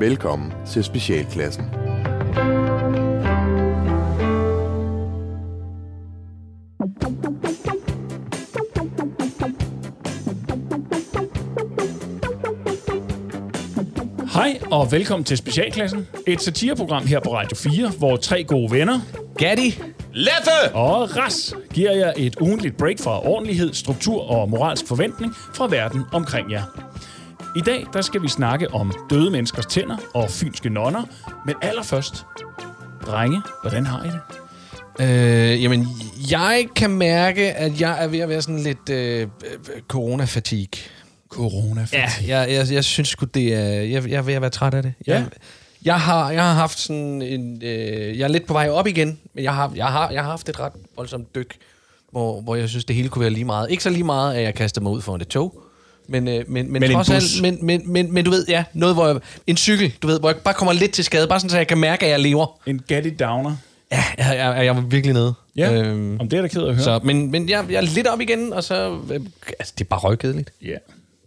Velkommen til Specialklassen. Hej og velkommen til Specialklassen, et satireprogram her på Radio 4, hvor tre gode venner Gatti. Leffe! og Ras giver jer et ugentligt break fra ordentlighed, struktur og moralsk forventning fra verden omkring jer. I dag der skal vi snakke om døde menneskers tænder og fynske nonner, men allerførst, drenge, hvordan har I det? Øh, jamen, jeg kan mærke, at jeg er ved at være sådan lidt øh, øh, corona-fatigue. Corona. Ja, jeg, jeg, jeg synes sgu, det er... Jeg, jeg er ved at være træt af det. Ja. Jeg, jeg, har, jeg har haft sådan en... Øh, jeg er lidt på vej op igen, men jeg har, jeg har, jeg har haft et ret voldsomt dyk, hvor, hvor jeg synes, det hele kunne være lige meget. Ikke så lige meget, at jeg kaster mig ud foran et tog, men, øh, men, men, Men en trods bus. alt, men, men, men, men du ved, ja, noget, hvor jeg, en cykel, du ved, hvor jeg bare kommer lidt til skade, bare sådan, så jeg kan mærke, at jeg lever. En Gatti Downer. Ja, jeg, jeg, jeg var virkelig nede. Ja, Øhm, om det er da ked af at høre. så, men, men jeg, jeg er lidt op igen, og så... Øh, altså, det er bare røgkedeligt. Ja.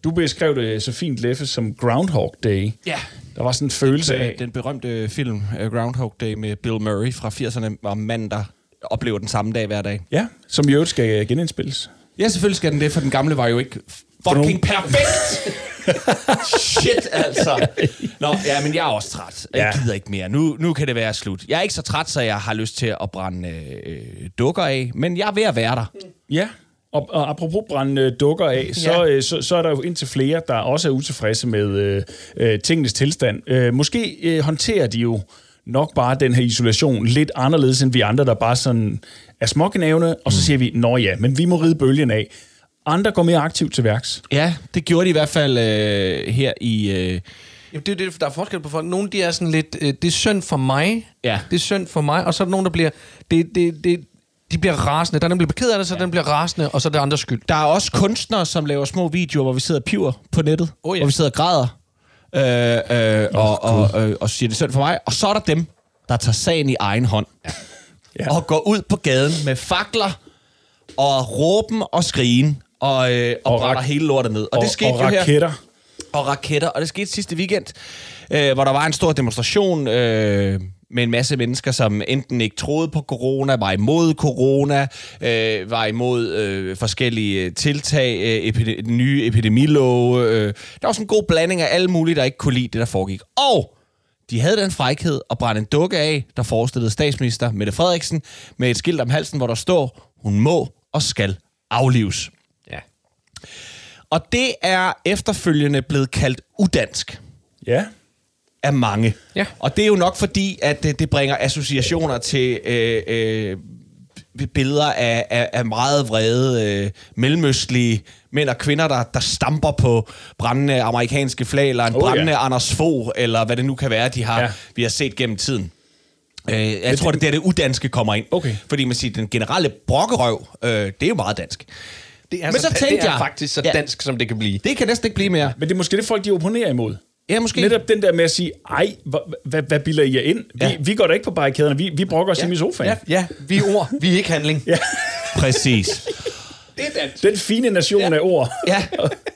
Du beskrev det så fint, Leffe, som Groundhog Day. Ja. Der var sådan en følelse af... Øh, den berømte film uh, Groundhog Day med Bill Murray fra 80'erne om manden, der oplever den samme dag hver dag. Ja, som i øvrigt skal genindspilles. Ja, selvfølgelig skal den det, for den gamle var jo ikke fucking perfekt. Shit, altså. Nå, ja, men jeg er også træt. Jeg gider ikke mere. Nu, nu kan det være slut. Jeg er ikke så træt, så jeg har lyst til at brænde øh, dukker af, men jeg er ved at være der. Ja, og, og apropos brænde øh, dukker af, så, Ja. øh, så, så er der jo indtil flere, der også er utilfredse med øh, øh, tingenes tilstand. Øh, måske øh, håndterer de jo nok bare den her isolation lidt anderledes end vi andre, der bare sådan er smågenævne, og så siger vi, nå ja, men vi må ride bølgen af. Andre går mere aktivt til værks. Ja, det gjorde de i hvert fald øh, her i... Øh, Jamen, det er det, der er forskel på folk. Nogle, de er sådan lidt, øh, det er synd for mig. Ja. Det er synd for mig. Og så er der nogen, der bliver, det, det, det, de bliver rasende. Der er der bliver ked af det, så ja. den bliver rasende, og så er det andres skyld. Der er også kunstnere, som laver små videoer, hvor vi sidder og piver på nettet. Oh, ja. Hvor vi sidder og græder. Øh, øh, og, og, øh, og siger, det er synd for mig. Og så er der dem, der tager sagen i egen hånd. Ja. Ja. Og går ud på gaden med fakler og råben og skrigen. Og, øh, og, Og brænder hele lortet ned. Og, Og, det skete og jo her raketter. og raketter. Og det skete sidste weekend, øh, hvor der var en stor demonstration øh, med en masse mennesker, som enten ikke troede på corona, var imod corona, øh, var imod øh, forskellige tiltag, øh, epide- nye epidemilove. Øh. Der var sådan en god blanding af alle mulige, der ikke kunne lide det, der foregik. Og de havde den frækhed at brænde en dukke af, der forestillede statsminister Mette Frederiksen, med et skilt om halsen, hvor der står, hun må og skal aflives. Og det er efterfølgende blevet kaldt udansk Ja. af mange. Ja. Og det er jo nok fordi, at det, det bringer associationer til øh, øh, billeder af, af, af meget vrede øh, mellemøstlige mænd og kvinder, der, der stamper på brændende amerikanske flag, eller en Oh, brændende ja. Anders Fogh, eller hvad det nu kan være, de har, Ja. vi har set gennem tiden. Øh, jeg tror, det er der, det udanske kommer ind. Okay. Fordi man siger, den generelle brokkerøv, øh, det er jo meget dansk. Det er, Men så tænkte det er jeg- faktisk så Ja. dansk, som det kan blive. Det kan næsten ikke blive mere. Men det er måske det, folk de opponerer imod. Ja, måske. Netop den der med at sige, ej, hvad, hvad, bilder I jer ind? Vi, Ja. vi går da ikke på barrikaderne, vi, vi brokker os ja. i sofaen. Ja, ja, vi er ord, vi er ikke handling. Ja. Præcis. Det er dansk. Den fine nation ja. af ord. Ja,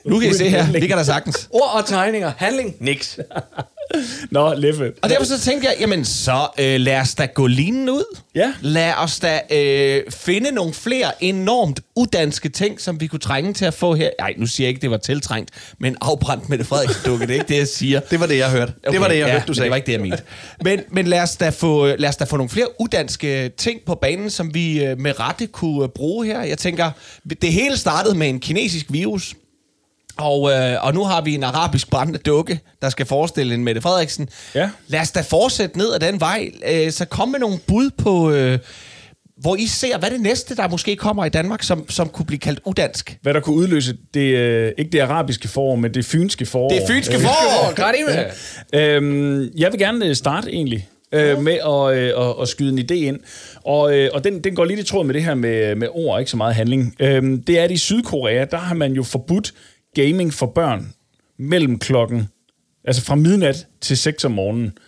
nu kan I se her. Det kan der sagtens. Ord og tegninger. Handling. Niks. Nå, Leffe. Og derfor så tænkte jeg, jamen så øh, lad os da gå linen ud. Ja. Lad os da øh, finde nogle flere enormt udanske ting, som vi kunne trænge til at få her. Nej, nu siger jeg ikke, det var tiltrængt, men afbrændt med det Frederiksen dukke, det er ikke det, jeg siger. Det var det, jeg hørte. Det var det, jeg ja, hørte, du men sagde. Det var ikke det, jeg mente. Men, men lad, os da få, lad os da få nogle flere udanske ting på banen, som vi øh, med rette kunne øh, bruge her. Jeg tænker, det hele startede med en kinesisk virus. Og, øh, og nu har vi en arabisk brændende dukke, der skal forestille en Mette Frederiksen. Ja. Lad os da fortsætte ned ad den vej. Øh, så kom med nogle bud på, øh, hvor I ser, hvad det næste, der måske kommer i Danmark, som, som kunne blive kaldt udansk. Hvad der kunne udløse, det, øh, ikke det arabiske forår, men det fynske forår. Det fynske Øh, forår! Gratime. Øhm, jeg vil gerne øh, starte egentlig øh, med at, øh, at, at skyde en idé ind. Og, øh, og den, den går lidt i tråd med det her med, med ord, ikke så meget handling. Øhm, det er, at i Sydkorea, der har man jo forbudt gaming for børn mellem klokken, altså fra midnat til 6 om morgenen.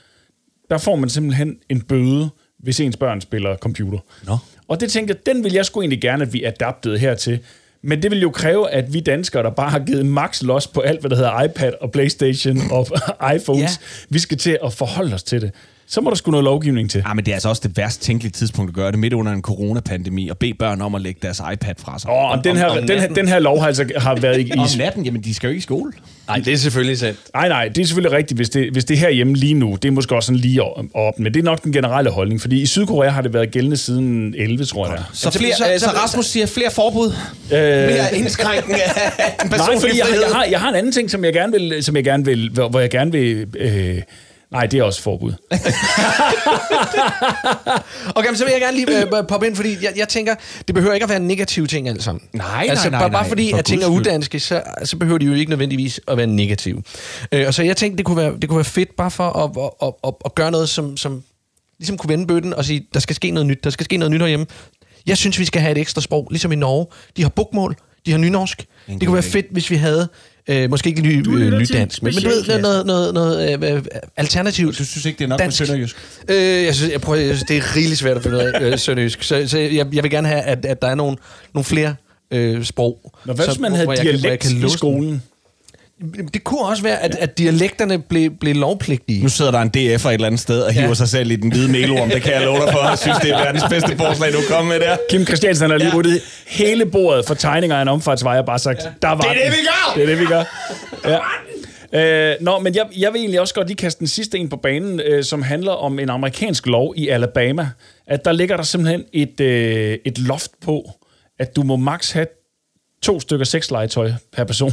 Der får man simpelthen en bøde, hvis ens børn spiller computer. Nå. Og det tænkte jeg, den vil jeg sgu egentlig gerne, at vi adaptede hertil. Men det vil jo kræve, at vi danskere, der bare har givet max los på alt, hvad der hedder iPad og Playstation og iPhones, ja. vi skal til at forholde os til det. Så må der sgu noget lovgivning til. Ja, men det er altså også det værst tænkelige tidspunkt at gøre det midt under en coronapandemi og bede børn om at lægge deres iPad fra sig. Åh, oh, den, her, om den, her, den her lov har altså har været i, i Om natten, jamen de skal jo ikke i skole. Nej, det er selvfølgelig sandt. Nej, nej, det er selvfølgelig rigtigt, hvis det, hvis det er herhjemme lige nu. Det er måske også sådan lige op, men det er nok den generelle holdning, fordi i Sydkorea har det været gældende siden 11, tror jeg. Så, flere, så, så, så Rasmus siger flere forbud. Øh, Mere indskrænkning af den nej, personlige fordi jeg, jeg, har, jeg har en anden ting, som jeg gerne vil, som jeg gerne vil hvor, hvor jeg gerne vil... Øh, nej, det er også forbud. Okay, men så vil jeg gerne lige øh, poppe ind, fordi jeg, jeg tænker, det behøver ikke at være negative ting alt sammen. Nej, altså, nej, nej, bare, bare nej, fordi, for at ting er guds skyld. udanske, så, så behøver de jo ikke nødvendigvis at være negative. Øh, og så jeg tænkte, det kunne være, det kunne være fedt bare for at, at, at, at, at gøre noget, som, som ligesom kunne vende bøtten og sige, der skal ske noget nyt, der skal ske noget nyt herhjemme. Jeg synes, vi skal have et ekstra sprog, ligesom i Norge. De har bukmål, de har nynorsk. Det kunne være fedt, hvis vi havde, øh, måske ikke ny, øh, nydansk, men, men du ved, specialklassen. noget, noget, noget øh, alternativt. Du synes ikke, det er nok Dansk. med sønderjysk? Øh, jeg, synes, jeg, prøver, jeg synes, det er rigeligt svært at finde ud af øh, sønderjysk. Så, så jeg, jeg vil gerne have, at, at der er nogle, nogle flere øh, sprog. Nå, hvad så- hvis man hvor havde jeg kan- jeg dialekt kan i låse dem. Det kunne også være, at, at dialekterne blev, blev lovpligtige. Nu sidder der en DF'er et eller andet sted og hiver Ja. sig selv i den hvide melorm. Det kan jeg love dig for. Jeg synes, det er verdens bedste forslag, du kom med der. Kim Christiansen har lige ja. ryddet hele bordet for tegninger af en omfartsvej og bare sagt, ja. der var Det er det, den. vi gør! Det er det, vi gør. Ja. Øh, nå, men jeg, jeg vil egentlig også godt lige kaste den sidste en på banen, øh, som handler om en amerikansk lov i Alabama. At der ligger der simpelthen et, øh, et loft på, at du må maks have to stykker sexlegetøj per person.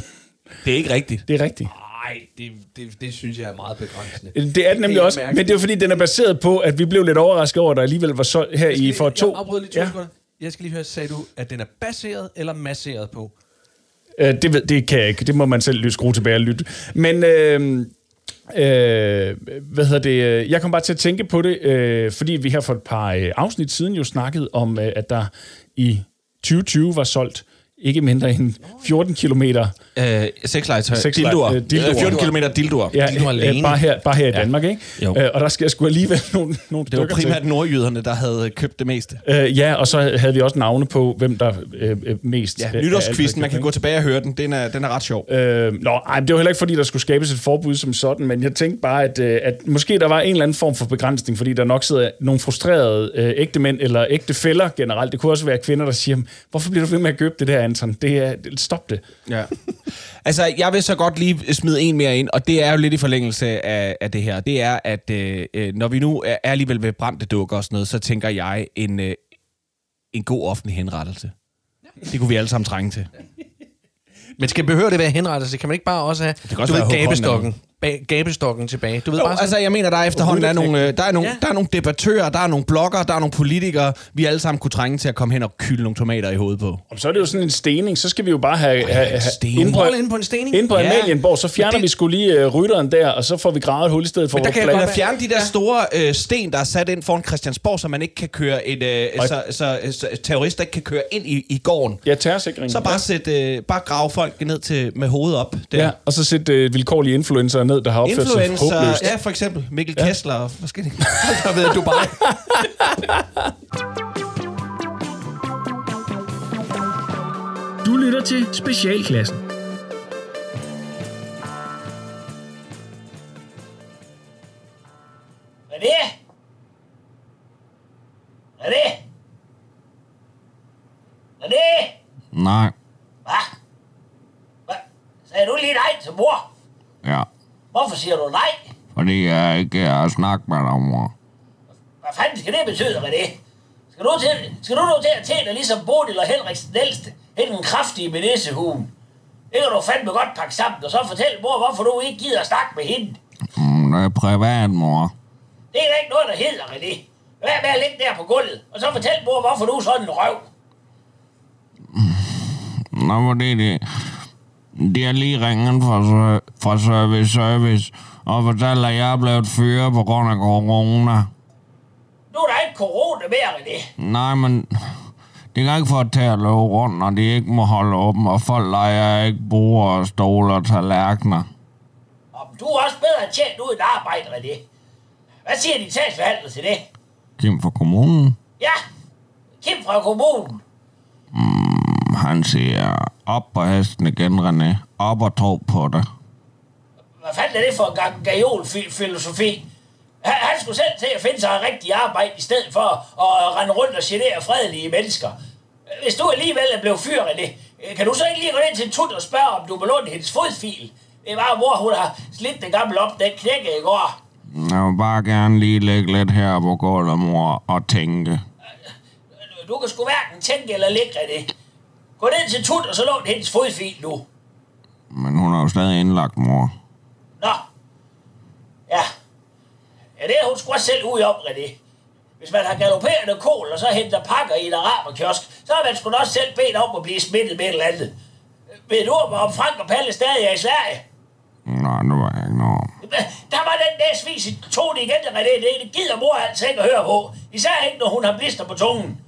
Det er ikke rigtigt. Det er rigtigt. Nej, det, det, det synes jeg er meget begrænsende. Det er det nemlig også, mærke. men det er fordi, den er baseret på, at vi blev lidt overrasket over, at der alligevel var så her i for to... Jeg afbryder lige to Ja. sekunder. Jeg skal lige høre, sagde du, at den er baseret eller masseret på? Øh, det, ved, det kan jeg ikke. Det må man selv lytte, skrue tilbage og lytte. Men øh, øh, hvad hedder det? Jeg kom bare til at tænke på det, øh, fordi vi her for et par øh, afsnit siden jo snakkede om, øh, at der i 2020 var solgt ikke mindre end 14 kilometer Øh, sexlegetøj. Sexlege- Dildoer. øh, dildoer. Øh, 14 km dildoer. Ja, Dildoer øh, alene. bare her, bare her i Danmark, ikke? Jo. Øh, og der skal sgu alligevel nogle, nogle Det var primært nordjyderne, der havde købt det meste. til. Øh, ja, og så havde vi også navne på, hvem der øh, øh, mest... Ja, nytårskvisten, man kan gå tilbage og høre den. Den er, den er ret sjov. Øh, nå, ej, det var heller ikke, fordi der skulle skabes et forbud som sådan, men jeg tænkte bare, at, øh, at måske der var en eller anden form for begrænsning, fordi der nok sidder nogle frustrerede øh, ægte mænd eller ægte fælder generelt. Det kunne også være kvinder, der siger, hvorfor bliver du ved med at købe det der, Anton? Det er, det- stop det. Ja. altså, jeg vil så godt lige smide en mere ind, og det er jo lidt i forlængelse af, af det her. Det er, at øh, øh, når vi nu er, er alligevel ved brændte dukker og sådan noget, så tænker jeg en, øh, en god offentlig henrettelse. Det kunne vi alle sammen trænge til. Men skal behøver det være henrettelse? Kan man ikke bare også have kan også du være ved, gabestokken, gabestokken tilbage? Du ved Jo, bare sådan, altså, jeg mener, der er efterhånden der er nogle, øh, der er nogle, Ja. der er nogle debattører, der er nogle bloggere, der er nogle politikere, vi alle sammen kunne trænge til at komme hen og kylde nogle tomater i hovedet på. Og så er det jo sådan en stening, så skal vi jo bare have... have, have stening. inde på, inde på en stening. inde på Ja. Amalienborg, så fjerner det- vi skulle lige uh, rytteren der, og så får vi gravet et hul i stedet for Men der kan jeg godt fjerne de der store øh, sten, der er sat ind foran Christiansborg, så man ikke kan køre et, øh, så, så, så terrorister ikke kan køre ind i, i gården. Ja, terrorsikring. Så bare, sæt, øh, bare grave folk ned til, med hovedet op. Der. Ja, og så sætte øh, vilkårlige influencer ned, der har opført sig Influencer, håbløst. ja, for eksempel Mikkel ja. Kessler og forskellige. der ved Dubai. Du lytter til Specialklassen. Du nej? Fordi jeg ikke har snakket med dig, mor. Hvad fanden skal det betyde, det? Skal du, til, skal du nu til at tjene ligesom Bodil og Henriks ældste, hen den kraftige med nissehuen? Det kan du fandme godt pakke sammen, og så fortæl mor, hvorfor du ikke gider at snakke med hende. Mm, det er privat, mor. Det er da ikke noget, der hedder, René. Hvad med at ligge der på gulvet, og så fortæl mor, hvorfor du er sådan en røv. Nå, fordi det... De har lige ringet fra, fra Service Service og fortalt, at jeg er blevet fyret på grund af corona. Nu er der ikke corona mere, René. Nej, men de kan ikke få til at løbe rundt, når de ikke må holde åben, og folk leger ikke bord, stole og tallerkener. Om du er også bedre tjent ud i et arbejde, René. Hvad siger din sagsforhandler til det? Kim fra kommunen, Ja, Kim fra kommunen. han Han siger, op på hesten igen, René. Op og tro på det. Hvad fanden er det for en gang gajol-filosofi? Han, han skulle selv til at finde sig en rigtig arbejde, i stedet for at rende rundt og genere fredelige mennesker. Hvis du alligevel er blevet fyret af det, kan du så ikke lige gå ind til Tut og spørge, om du vil låne hendes fodfil? Det var, mor, hun har slidt det gamle op, den knækkede i går. Jeg vil bare gerne lige lægge lidt her på gulvet, mor, og tænke. Du kan sgu hverken tænke eller lægge det. Gå ned til Tut og så lån hendes fodfil nu. Men hun er jo stadig indlagt, mor. Nå. Ja. Ja, det er hun sgu også selv ude om, René. Hvis man har galopperende kål, og så henter pakker i en araberkiosk, så har man sgu også selv bedt om at blive smittet med et eller andet. Ved du om Frank og Palle stadig er i Sverige? Nej, det var ikke noget. Der var den der svis i tonen igen, der René. Det, det gider mor altså ikke at høre på. Især ikke, når hun har blister på tungen.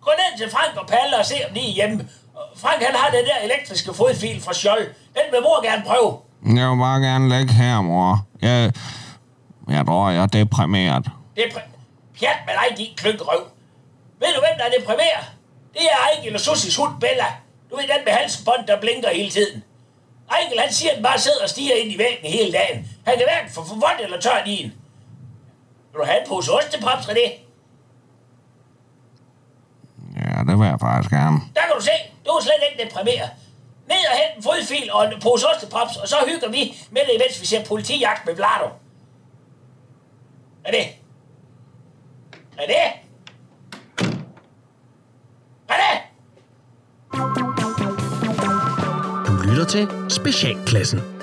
Gå ned til Frank og Palle og se, om de er hjemme. Frank, han har den der elektriske fodfil fra Skjold. Den vil mor gerne prøve. Jeg vil bare gerne lægge her, mor. Jeg, jeg tror, jeg er deprimeret. Er pr- pjat med dig, din klønkerøv. Ved du, hvem der er deprimeret? Det er Ejgil og Sussis hund Bella. Du ved, den med halsbånd, der blinker hele tiden. Ejgil, han siger, at den bare sidder og stiger ind i væggen hele dagen. Han kan hverken få for vådt eller tørt i en. Vil du have en pose ostepops, René? Ja, det vil jeg faktisk gerne. Der kan du se, du er slet ikke deprimeret. Ned og hente en fodfil og en pose ostepops, og så hygger vi med det, imens vi ser politijagt med Vlado. Er det? Er det? Er det? Du lytter til Specialklassen.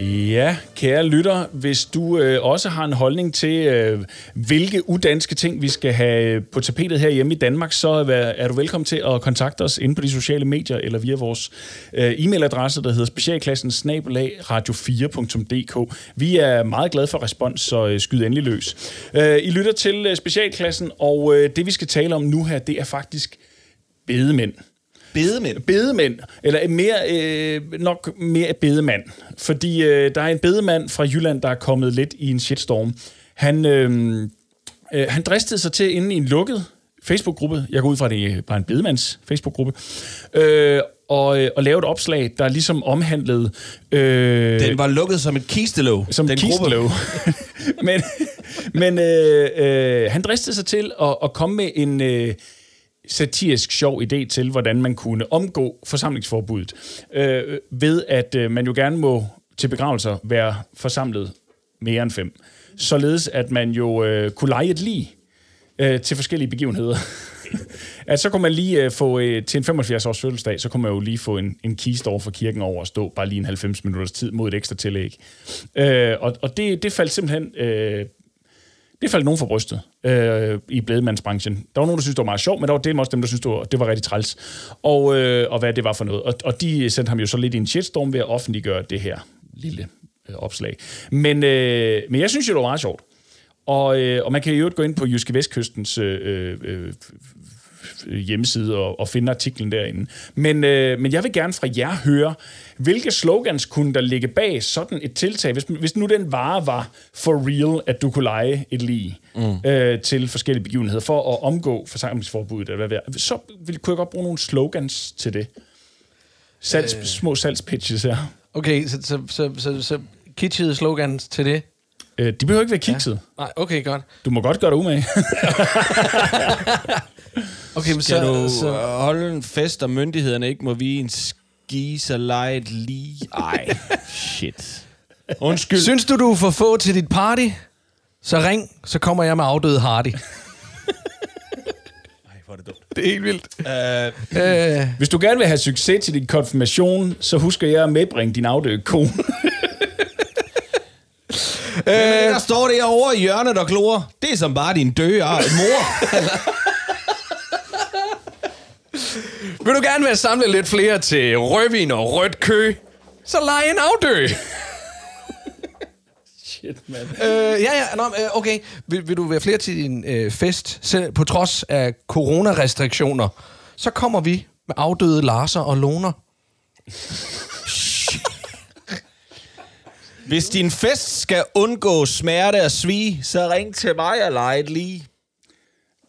Ja, kære lytter, hvis du øh, også har en holdning til, øh, hvilke udanske ting vi skal have øh, på tapetet her hjemme i Danmark, så er, er du velkommen til at kontakte os inde på de sociale medier eller via vores øh, e-mailadresse, der hedder specialklassen radio4.dk. Vi er meget glade for respons, så øh, skyd endelig løs. Øh, I lytter til øh, specialklassen, og øh, det vi skal tale om nu her, det er faktisk bedemænd Bedemænd. bedemænd, eller mere, øh, nok mere bedemand, fordi øh, der er en bedemand fra Jylland, der er kommet lidt i en shitstorm. Han, øh, øh, han dristede sig til inde i en lukket Facebook-gruppe, jeg går ud fra, at det var en bedemands Facebook-gruppe, øh, og, øh, og lave et opslag, der ligesom omhandlede... Øh, Den var lukket som et kistelåg. som den kistelåg. men men øh, øh, han dristede sig til at, at komme med en øh, satirisk sjov idé til, hvordan man kunne omgå forsamlingsforbuddet. Øh, ved at øh, man jo gerne må til begravelser være forsamlet mere end fem. Således at man jo øh, kunne lege et lig øh, til forskellige begivenheder. at så kunne man lige øh, få øh, til en 75-års fødselsdag, så kunne man jo lige få en, en kiste over for kirken over og stå bare lige en 90 minutters tid mod et ekstra tillæg. Øh, og og det, det faldt simpelthen... Øh, det faldt nogen for brystet øh, i blædemandsbranchen. Der var nogen, der synes det var meget sjovt, men der var det også dem, der synes det var, det var rigtig træls. Og, øh, og hvad det var for noget. Og, og de sendte ham jo så lidt i en shitstorm ved at offentliggøre det her lille øh, opslag. Men, øh, men jeg synes jo, det var meget sjovt. Og, øh, og man kan jo gå ind på Jyske Vestkystens øh, øh, hjemmeside og, og finde artiklen derinde. Men, øh, men jeg vil gerne fra jer høre, hvilke slogans kunne der ligge bag sådan et tiltag, hvis, hvis nu den vare var for real, at du kunne lege et lige mm. øh, til forskellige begivenheder for at omgå forsamlingsforbuddet, eller hvad er, så vil, kunne jeg godt bruge nogle slogans til det. Salgs, øh. Små salgspitches her. Okay, så, så, så, så, så kitschede slogans til det? Øh, de behøver ikke være kikset. Ja. Nej, okay, godt. Du må godt gøre dig umage. Okay, men Skal så, du så, holde en fest, og myndighederne ikke må vige en ski, så lege et lige... Ej, shit. Undskyld. synes du, du er for få til dit party? Så ring, så kommer jeg med afdøde Hardy. hvor er det dumt. Det er helt vildt. Uh, Øh, Hvis du gerne vil have succes til din konfirmation, så husker jeg at medbringe din afdøde kone. Øh, der står det over i hjørnet og glor. Det er som bare din døde ar- mor. vil du gerne være samlet lidt flere til rødvin og rødt kø? Så lej en afdø. Shit, mand. øh, ja, ja, nå, øh, okay. Vil, vil du være flere til din øh, fest, selv på trods af coronarestriktioner, så kommer vi med afdøde Larser og Loner. Hvis din fest skal undgå smerte og svig, så ring til mig og lege lige.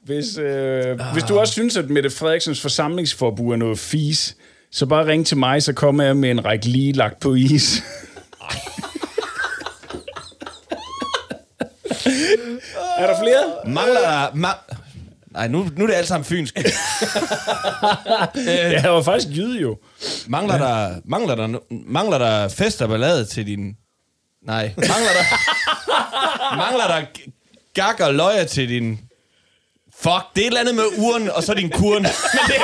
Hvis, øh, hvis du også synes, at Mette Frederiksens forsamlingsforbud er noget fis, så bare ring til mig, så kommer jeg med en række lige lagt på is. er der flere? Mangler der... Ma- Nej, nu, nu er det alt sammen fynsk. Ja, jeg var faktisk jyde jo. Mangler, ja. der, mangler, der, mangler der fest og ballade til din... Nej. Mangler der... mangler der gak og løjer til din... Fuck, det er et eller andet med uren, og så din kurn. Men det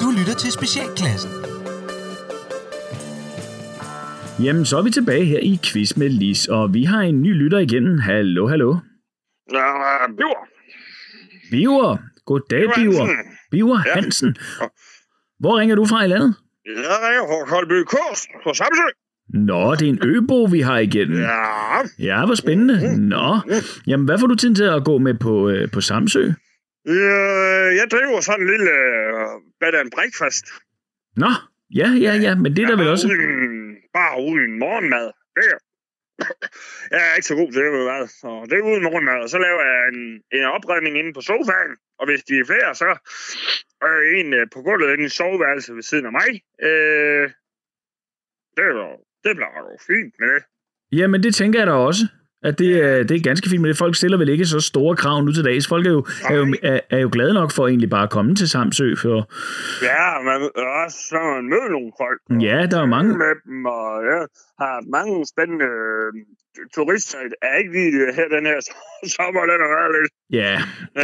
Du lytter til Specialklassen. Jamen, så er vi tilbage her i Quiz med Lis, og vi har en ny lytter igen. Hallo, hallo. Ja, Biver. Biver. Goddag, Biver Biver. Hansen. Biver Hansen. Hvor ringer du fra i landet? Jeg ringer fra Koldby Kurs på Samsø. Nå, det er en øbo, vi har igen. Ja, Ja, hvor spændende. Nå, jamen hvad får du tid til at gå med på, øh, på Samsø? øh, jeg driver sådan en lille uh, bed and breakfast. Nå, ja, ja, ja, men det er der vel også... Uden, bare uden morgenmad. Det er, jeg er ikke så god til det, hvad. Så det er uden morgenmad. Og så laver jeg en, en opredning inde på sofaen. Og hvis de er flere, så er en øh, på gulvet i soveværelset ved siden af mig. Øh, det, er, jo- det bliver jo fint med det. Jamen, det tænker jeg da også. At det, er, det er ganske fint, men folk stiller vel ikke så store krav nu til dags. Folk er jo, er jo, er, er jo glade nok for egentlig bare at komme til Samsø. For, Ja, men også så man mødt nogle folk. ja, der er mange... med dem, og jeg har mange spændende øh, turister. Er ikke lige det her, den her sommer, den har været lidt... Ja,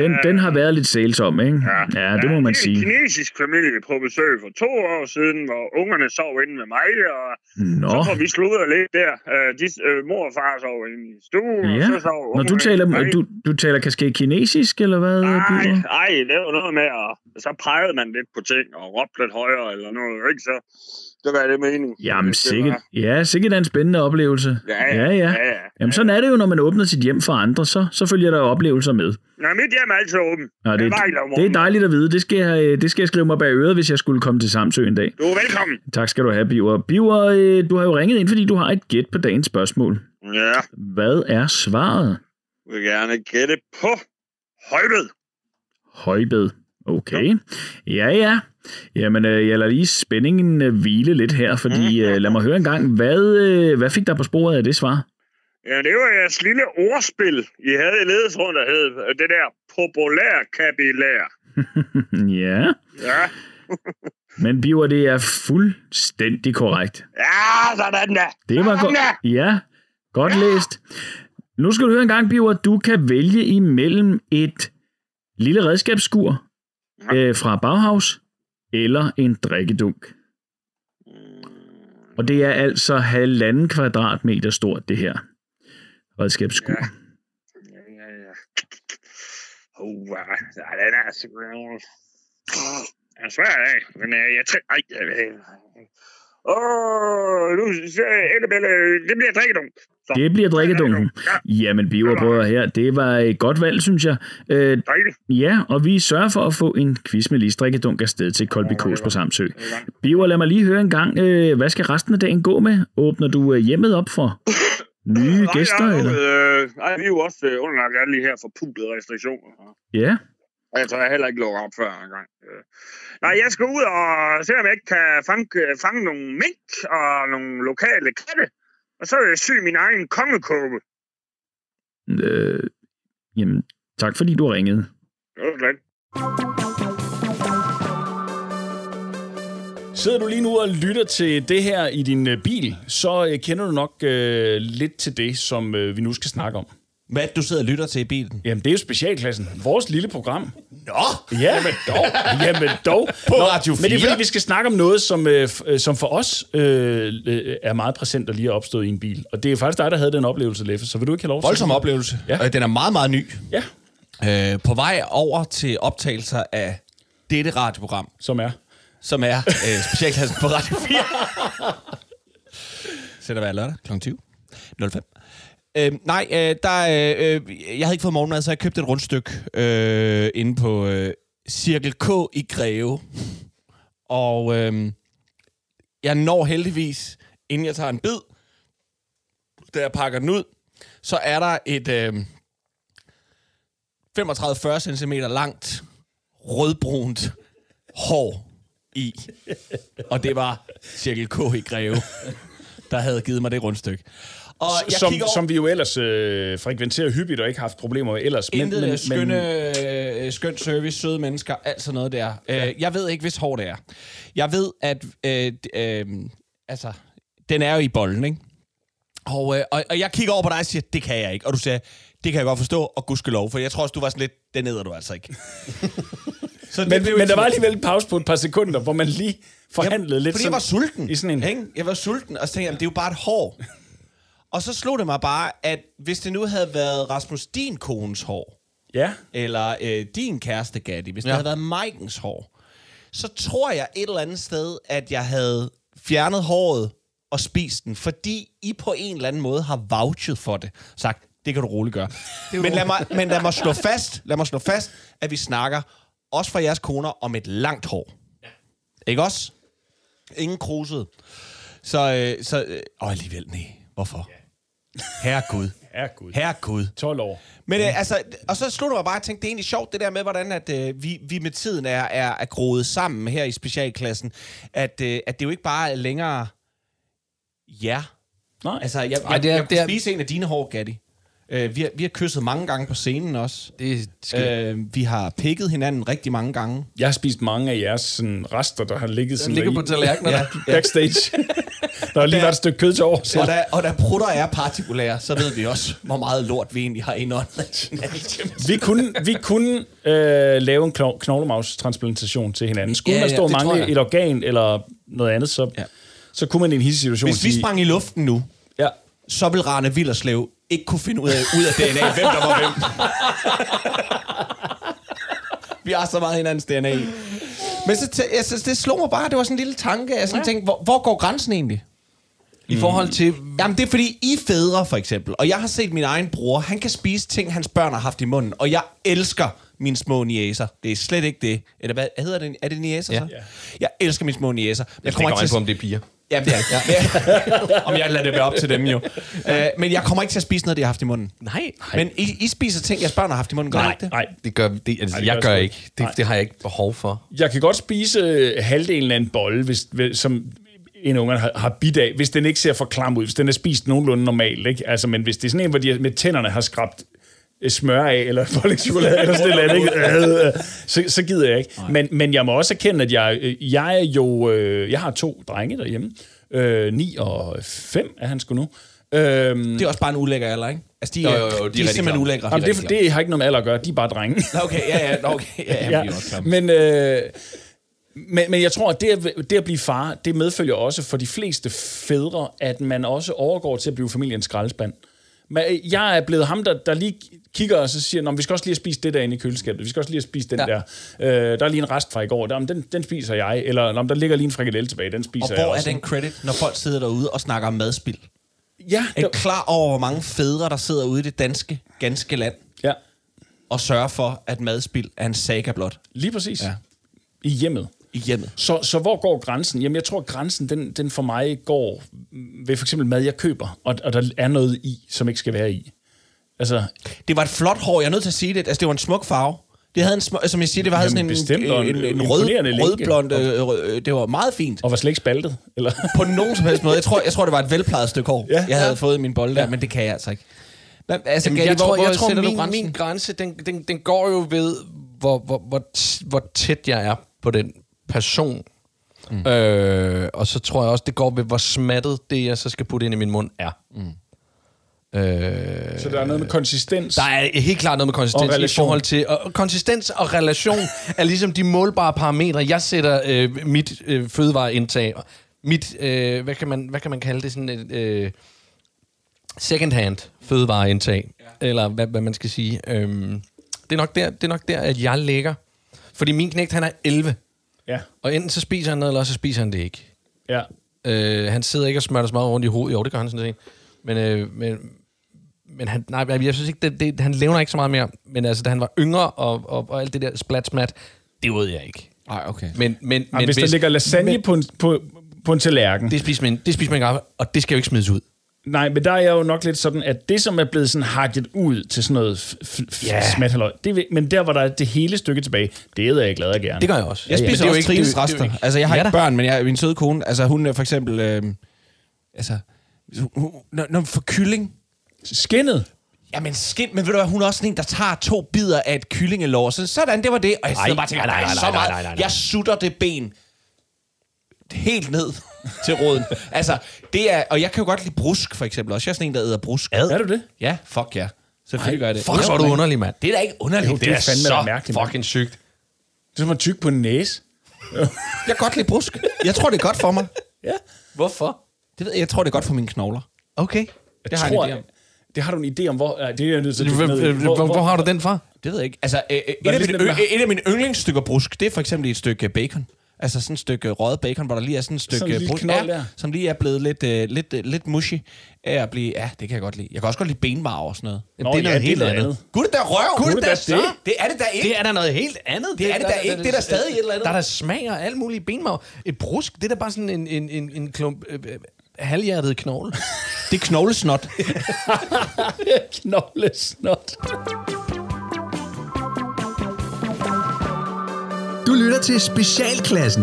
den, den har været lidt sælsom, ikke? Ja, det må man en sige. kinesisk familie på besøg for to år siden, hvor ungerne sov inde med mig, og Nå, så får vi sludret lidt der. Øh, de, øh, mor og far sov inde i stuen, Ja. og så sov når du taler, du, du taler kanskje kinesisk, eller hvad? Nej, nej, det var noget med, at så pegede man lidt på ting, og råbte lidt højere, eller noget, ikke? Så det var det mening. Jamen, Det sikkert, var- ja, sikkert er en spændende oplevelse. Ja, ja, ja. ja, ja. Jamen, sådan er det jo, når man åbner sit hjem for andre, så, så følger der jo oplevelser med. Nå, mit hjem er altid åben. Nå, det, det er dejligt at vide. Det skal, jeg, øh, det skal jeg skrive mig bag øret, hvis jeg skulle komme til Samsø en dag. Du er velkommen. Tak skal du have, Biver. Biver, øh, du har jo ringet ind, fordi du har et gæt på dagens spørgsmål. Ja, Hvad er svaret? jeg vil gerne gætte på højbed. Højbed. Okay. Ja, ja. Jamen, øh, jeg lader lige spændingen øh, hvile lidt her, fordi øh, lad mig høre en gang, hvad, hvad fik der på sporet af det svar? Ja, det var jeres lille ordspil, I havde i ledesrund, der hed det der populær kapillær. ja, Ja. men Biver, det er fuldstændig korrekt. Ja, sådan da. Det var godt. Ja, godt læst. Nu skal du høre en gang, Biver. Du kan vælge imellem et lille redskabsskur øh, fra Bauhaus eller en drikkedunk. Og det er altså halvanden kvadratmeter stort, det her redskabsskur. Ja. Ja, ja, ja. Uh, ja, den er simpelthen... Den er svær, ikke? Men øh, jeg tænker... Ej, jeg. Åh, nu Ellebelle, det bliver drikkedunk. Så, Det bliver drikkedunken. Ja, Jamen, Biver, prøv at her. Det var et godt valg, synes jeg. Øh, ja, og vi sørger for at få en quiz med Lis drikkedunk afsted til Kolby Kås på Samsø. Biver, lad mig lige høre en gang. Øh, hvad skal resten af dagen gå med? Åbner du øh, hjemmet op for nye gæster? nej, Eller? Øh, nej, vi er jo også øh, underlagt alle de her forpulede restriktioner. Ja, Og jeg tror, jeg heller ikke lukker op før en gang. Øh. Nej, jeg skal ud og se, om jeg ikke kan fange, fange nogle mink og nogle lokale katte. Og så vil jeg sy min egen kongekåbe. øh, jamen, tak fordi du ringede. Det var slet. Sidder du lige nu og lytter til det her i din øh, bil, så øh, kender du nok øh, lidt til det, som øh, vi nu skal snakke om. Hvad du sidder og lytter til i bilen? Jamen, det er jo specialklassen. Vores lille program. Nå! Ja, men dog. Jamen dog. På Radio Men det er 4. fordi, vi skal snakke om noget, som, øh, øh, som for os øh, øh, er meget præsent og lige er opstået i en bil. Og det er faktisk dig, der havde den oplevelse, Leffe, så vil du ikke have lov til Voldsom oplevelse. Ja. Ja. Den er meget, meget ny. Ja, Øh, på vej over til optagelser af dette radioprogram, som er. som er øh, specialklassen på Radio 4. Sætter hver lørdag kl. 20. 05. Øh, nej, øh, der, øh, øh, jeg havde ikke fået morgenmad, så jeg købte et rundstykke øh, inde på øh, Cirkel K i Greve. Og øh, jeg når heldigvis, inden jeg tager en bid, da jeg pakker den ud, så er der et øh, 35-40 cm langt, rødbrunt hår i. Og det var Cirkel K i Greve, der havde givet mig det rundstykke. Og jeg som, over, som vi jo ellers øh, frekventerer hyppigt og ikke har haft problemer med ellers. Intet men, men, skønne, øh, skønt service, søde mennesker, alt sådan noget der. Ja. Øh, jeg ved ikke, hvis hår det er. Jeg ved, at øh, øh, altså, den er jo i bolden, ikke? Og, øh, og, og jeg kigger over på dig og siger, det kan jeg ikke. Og du siger, det kan jeg godt forstå, og gudskelov, for jeg tror også, du var sådan lidt, det neder du altså ikke. Så men, men der var alligevel en pause på et par sekunder, hvor man lige forhandlede lidt Fordi sådan, jeg var sulten. i sådan en... Ikke? Jeg var sulten, og så tænkte jeg, "Jamen, det er jo bare et hår. og så slog det mig bare, at hvis det nu havde været Rasmus din kones hår, Ja, eller øh, din kæreste Gatti, hvis ja. det havde været Mikens hår, så tror jeg et eller andet sted, at jeg havde fjernet håret og spist den, fordi I på en eller anden måde har vouchet for det. Sagt, det kan du roligt gøre. men, lad mig, men lad mig slå fast, lad mig slå fast, at vi snakker, også for jeres koner, om et langt hår. Ja. Ikke også? Ingen kruset. Så, øh, så øh, og alligevel, nej. Hvorfor? Gud. herregud. Herre Gud. 12 år. Men øh, altså, og så slutter mig bare at tænke, det er egentlig sjovt det der med, hvordan at, øh, vi, vi med tiden er, er, er groet sammen her i specialklassen. At, øh, at det jo ikke bare er længere ja. Nej. Altså, jeg, jeg, Ej, det er- jeg kunne det er- spise en af dine hår, Gatti. Øh, vi, har, vi har kysset mange gange på scenen også. Det skal... Øh, vi har pikket hinanden rigtig mange gange. Jeg har spist mange af jeres sådan, rester, der har ligget sådan ligger på tallerkenerne. Ja, backstage. der har lige været et stykke kød til over. Så. Og da, og da prutter er partikulære, så ved vi også, hvor meget lort vi egentlig har indåndet. Vi kunne, vi kunne øh, lave en kno- knoglemavstransplantation til hinanden. Skulle Ja, man stå og mangle et organ eller noget andet, så, Ja. så kunne man i en hissig situation Hvis vi sige... sprang i luften nu, Ja, så vil Rane Villerslev ikke kunne finde ud af, ud af DNA, hvem der var hvem. vi har så meget hinandens DNA. Men så, tæ- altså, det slog mig bare, det var sådan en lille tanke, jeg sådan ja. tænkte, hvor, hvor går grænsen egentlig? I forhold til... Jamen, det er fordi, I fædre, for eksempel, og jeg har set min egen bror, han kan spise ting, hans børn har haft i munden, og jeg elsker mine små niæser. Det er slet ikke det. Eller hvad hedder det? Er det niæser Ja. så? Jeg elsker mine små niæser. Jeg Det kommer an til på, om det er piger. Ja, det er ja. Om jeg lader det være op til dem jo. Uh, men jeg kommer ikke til at spise noget, de har haft i munden. Nej. Men I, I spiser ting, jeres børn har haft i munden, gør nej, ikke det? nej. Det gør, det, altså, Nej, det jeg gør gør jeg ikke. Det, Nej. det har jeg ikke behov for. Jeg kan godt spise øh, halvdelen af en bolle, hvis, som en unge har, har bidt af, hvis den ikke ser for klam ud, hvis den er spist nogenlunde normalt. Ikke? Altså, men hvis det er sådan en, hvor de med tænderne har skrabt smør af, eller pålægtschokolade, eller sådan noget, ikke? Øh, øh, så, så gider jeg ikke. Men, men jeg må også erkende, at jeg, øh, jeg er jo, jeg har to drenge derhjemme. Øh, 9 og 5 er han sgu nu. Øhm, Det er også bare en ulækker alder, ikke? Altså, de, Jo, er, jo, jo, de er de er, rigtig simpelthen ulækre. jamen, det, det har ikke noget med alder at gøre, de er bare drenge. Okay, ja, ja, okay. Ja, ja, ja. Men, øh, men, men jeg tror, at det at, det at blive far, det medfølger også for de fleste fædre, at man også overgår til at blive familiens skraldespand. Men jeg er blevet ham, der, der lige kigger og så siger, Nå, vi skal også lige have spist det der inde i køleskabet. Vi skal også lige have spist den Ja. der. Øh, der er lige en rest fra i går. Der, den, den spiser jeg. Eller der ligger lige en frikadelle tilbage. Den spiser Og jeg hvor er også. den credit, når folk sidder derude og snakker om madspild? Ja, Er der, klar over, hvor mange fædre, der sidder ude i det danske, ganske land, ja, og sørger for, at madspild er en saga blot lige præcis. Ja. I hjemmet. I hjemmet? Så, så hvor går grænsen? Jamen, jeg tror, at grænsen, den, den for mig går ved for eksempel mad, jeg køber, og, og der er noget i, som ikke skal være i. Altså, Det var et flot hår, jeg er nødt til at sige det. Altså, det var en smuk farve. Det havde en smuk, som jeg siger, det var havde Jamen, sådan en, en, en en, en rød, rødblond, øh, rød, det var meget fint. og var slet ikke spaltet. Eller? På nogen som helst måde. Jeg tror, jeg tror det var et velplejet stykke hår, Ja. jeg havde fået i min bolle der, men det kan jeg altså ikke. Men, altså, Jamen, jeg, hvor, tror, hvor jeg tror, min, grænsen? min grænse, den, den, den går jo ved, hvor, hvor, hvor, hvor tæt jeg er på den person. Mm. Øh, og så tror jeg også, det går ved, hvor smattet det, jeg så skal putte ind i min mund, er. Mm. Øh, Så der er noget med konsistens. der er helt klart noget med konsistens Og i forhold til... Og, og konsistens og relation er ligesom de målbare parametre. Jeg sætter øh, mit øh, fødevareindtag, mit, øh, hvad, kan man, hvad kan man kalde det, sådan et... Øh, second-hand fødevareindtag, ja. eller hvad, hvad man skal sige. Øhm, det, er nok der, det er nok der, at jeg ligger. Fordi min knægt, han er 11, Ja, og enten så spiser han noget, eller så spiser han det ikke. ja. Øh, han sidder ikke og smører smør rundt i hovedet. Jo, det gør han sådan set. Men, øh, men, men han, nej, jeg synes ikke, det, det, han levner ikke så meget mere. Men altså, da han var yngre, og, og, og alt det der splat-smat, det ved jeg ikke. Nej, okay. Men, men, Men, hvis, der ligger lasagne men, på, en, på, på en tallerken, det spiser man, det spiser man ikke, og det skal jo ikke smides ud. Nej, men der er jeg jo nok lidt sådan, at det, som er blevet sådan hakket ud til sådan noget f- f- f- Ja. smathalløj, det, men der var der det hele stykke tilbage, det er jeg glad af gerne. Det gør jeg også. Jeg Ja, ja, spiser men også det er jo ikke- Trines er er rester. ikke- Altså, jeg har Ja ikke børn, men jeg, min søde kone, altså hun er for eksempel... Øh, altså, hun- når, når for kylling... Skinnet. Jamen, skin, men ved du hvad, hun er også sådan en, der tager to bidder af et kyllingelår. Så sådan, det var det. Og jeg sidder Ej, bare og tænker, nej, nej, nej, så nej, meget. nej, nej, nej. Jeg sutter det ben helt ned til roden. altså, det er... Og jeg kan jo godt lide brusk, for eksempel. Også jeg er sådan en, der æder brusk. Ad? Er du det? Ja, fuck ja. Selvfølgelig gør jeg det. Fuck, hvor er du underlig, mand. Det er da ikke underligt. Jo, det er fandme så mærkeligt, fucking sygt. Det er som at tykke på en næse. Jeg kan godt lide brusk. Jeg tror, det er godt for mig. Ja. Hvorfor? Det ved jeg, jeg tror, det er godt for mine knogler. Okay. Det har jeg tror, en idé om. Det har du en idé om, hvor... Ja, det er jeg nødt til Hvor, hvor, hvor, har du den fra? Det ved jeg ikke. Altså, øh, øh, et, af det mine, et af mine yndlingsstykker brusk, det er for eksempel et stykke bacon. Altså sådan et stykke røget bacon, hvor der lige er sådan et stykke Sådan knold ja, der. som lige er blevet lidt, øh, lidt, øh, lidt mushy af at blive... Ja, det kan jeg godt lide. Jeg kan også godt lide benmarv og sådan noget. Nå, det er noget ja, helt noget andet. Gud, det der røv! Gud, Gud, det det der det. Det er det da ikke! Det er da noget helt andet. Det er det da ikke. Det er da stadig et eller andet. Der er der smag og alt muligt benmarv. Et brusk, det er da bare sådan en, en, en, en klump øh, øh, halvhjertet knogle. Det er knoglesnot. Knoglesnot. Du lytter til Specialklassen.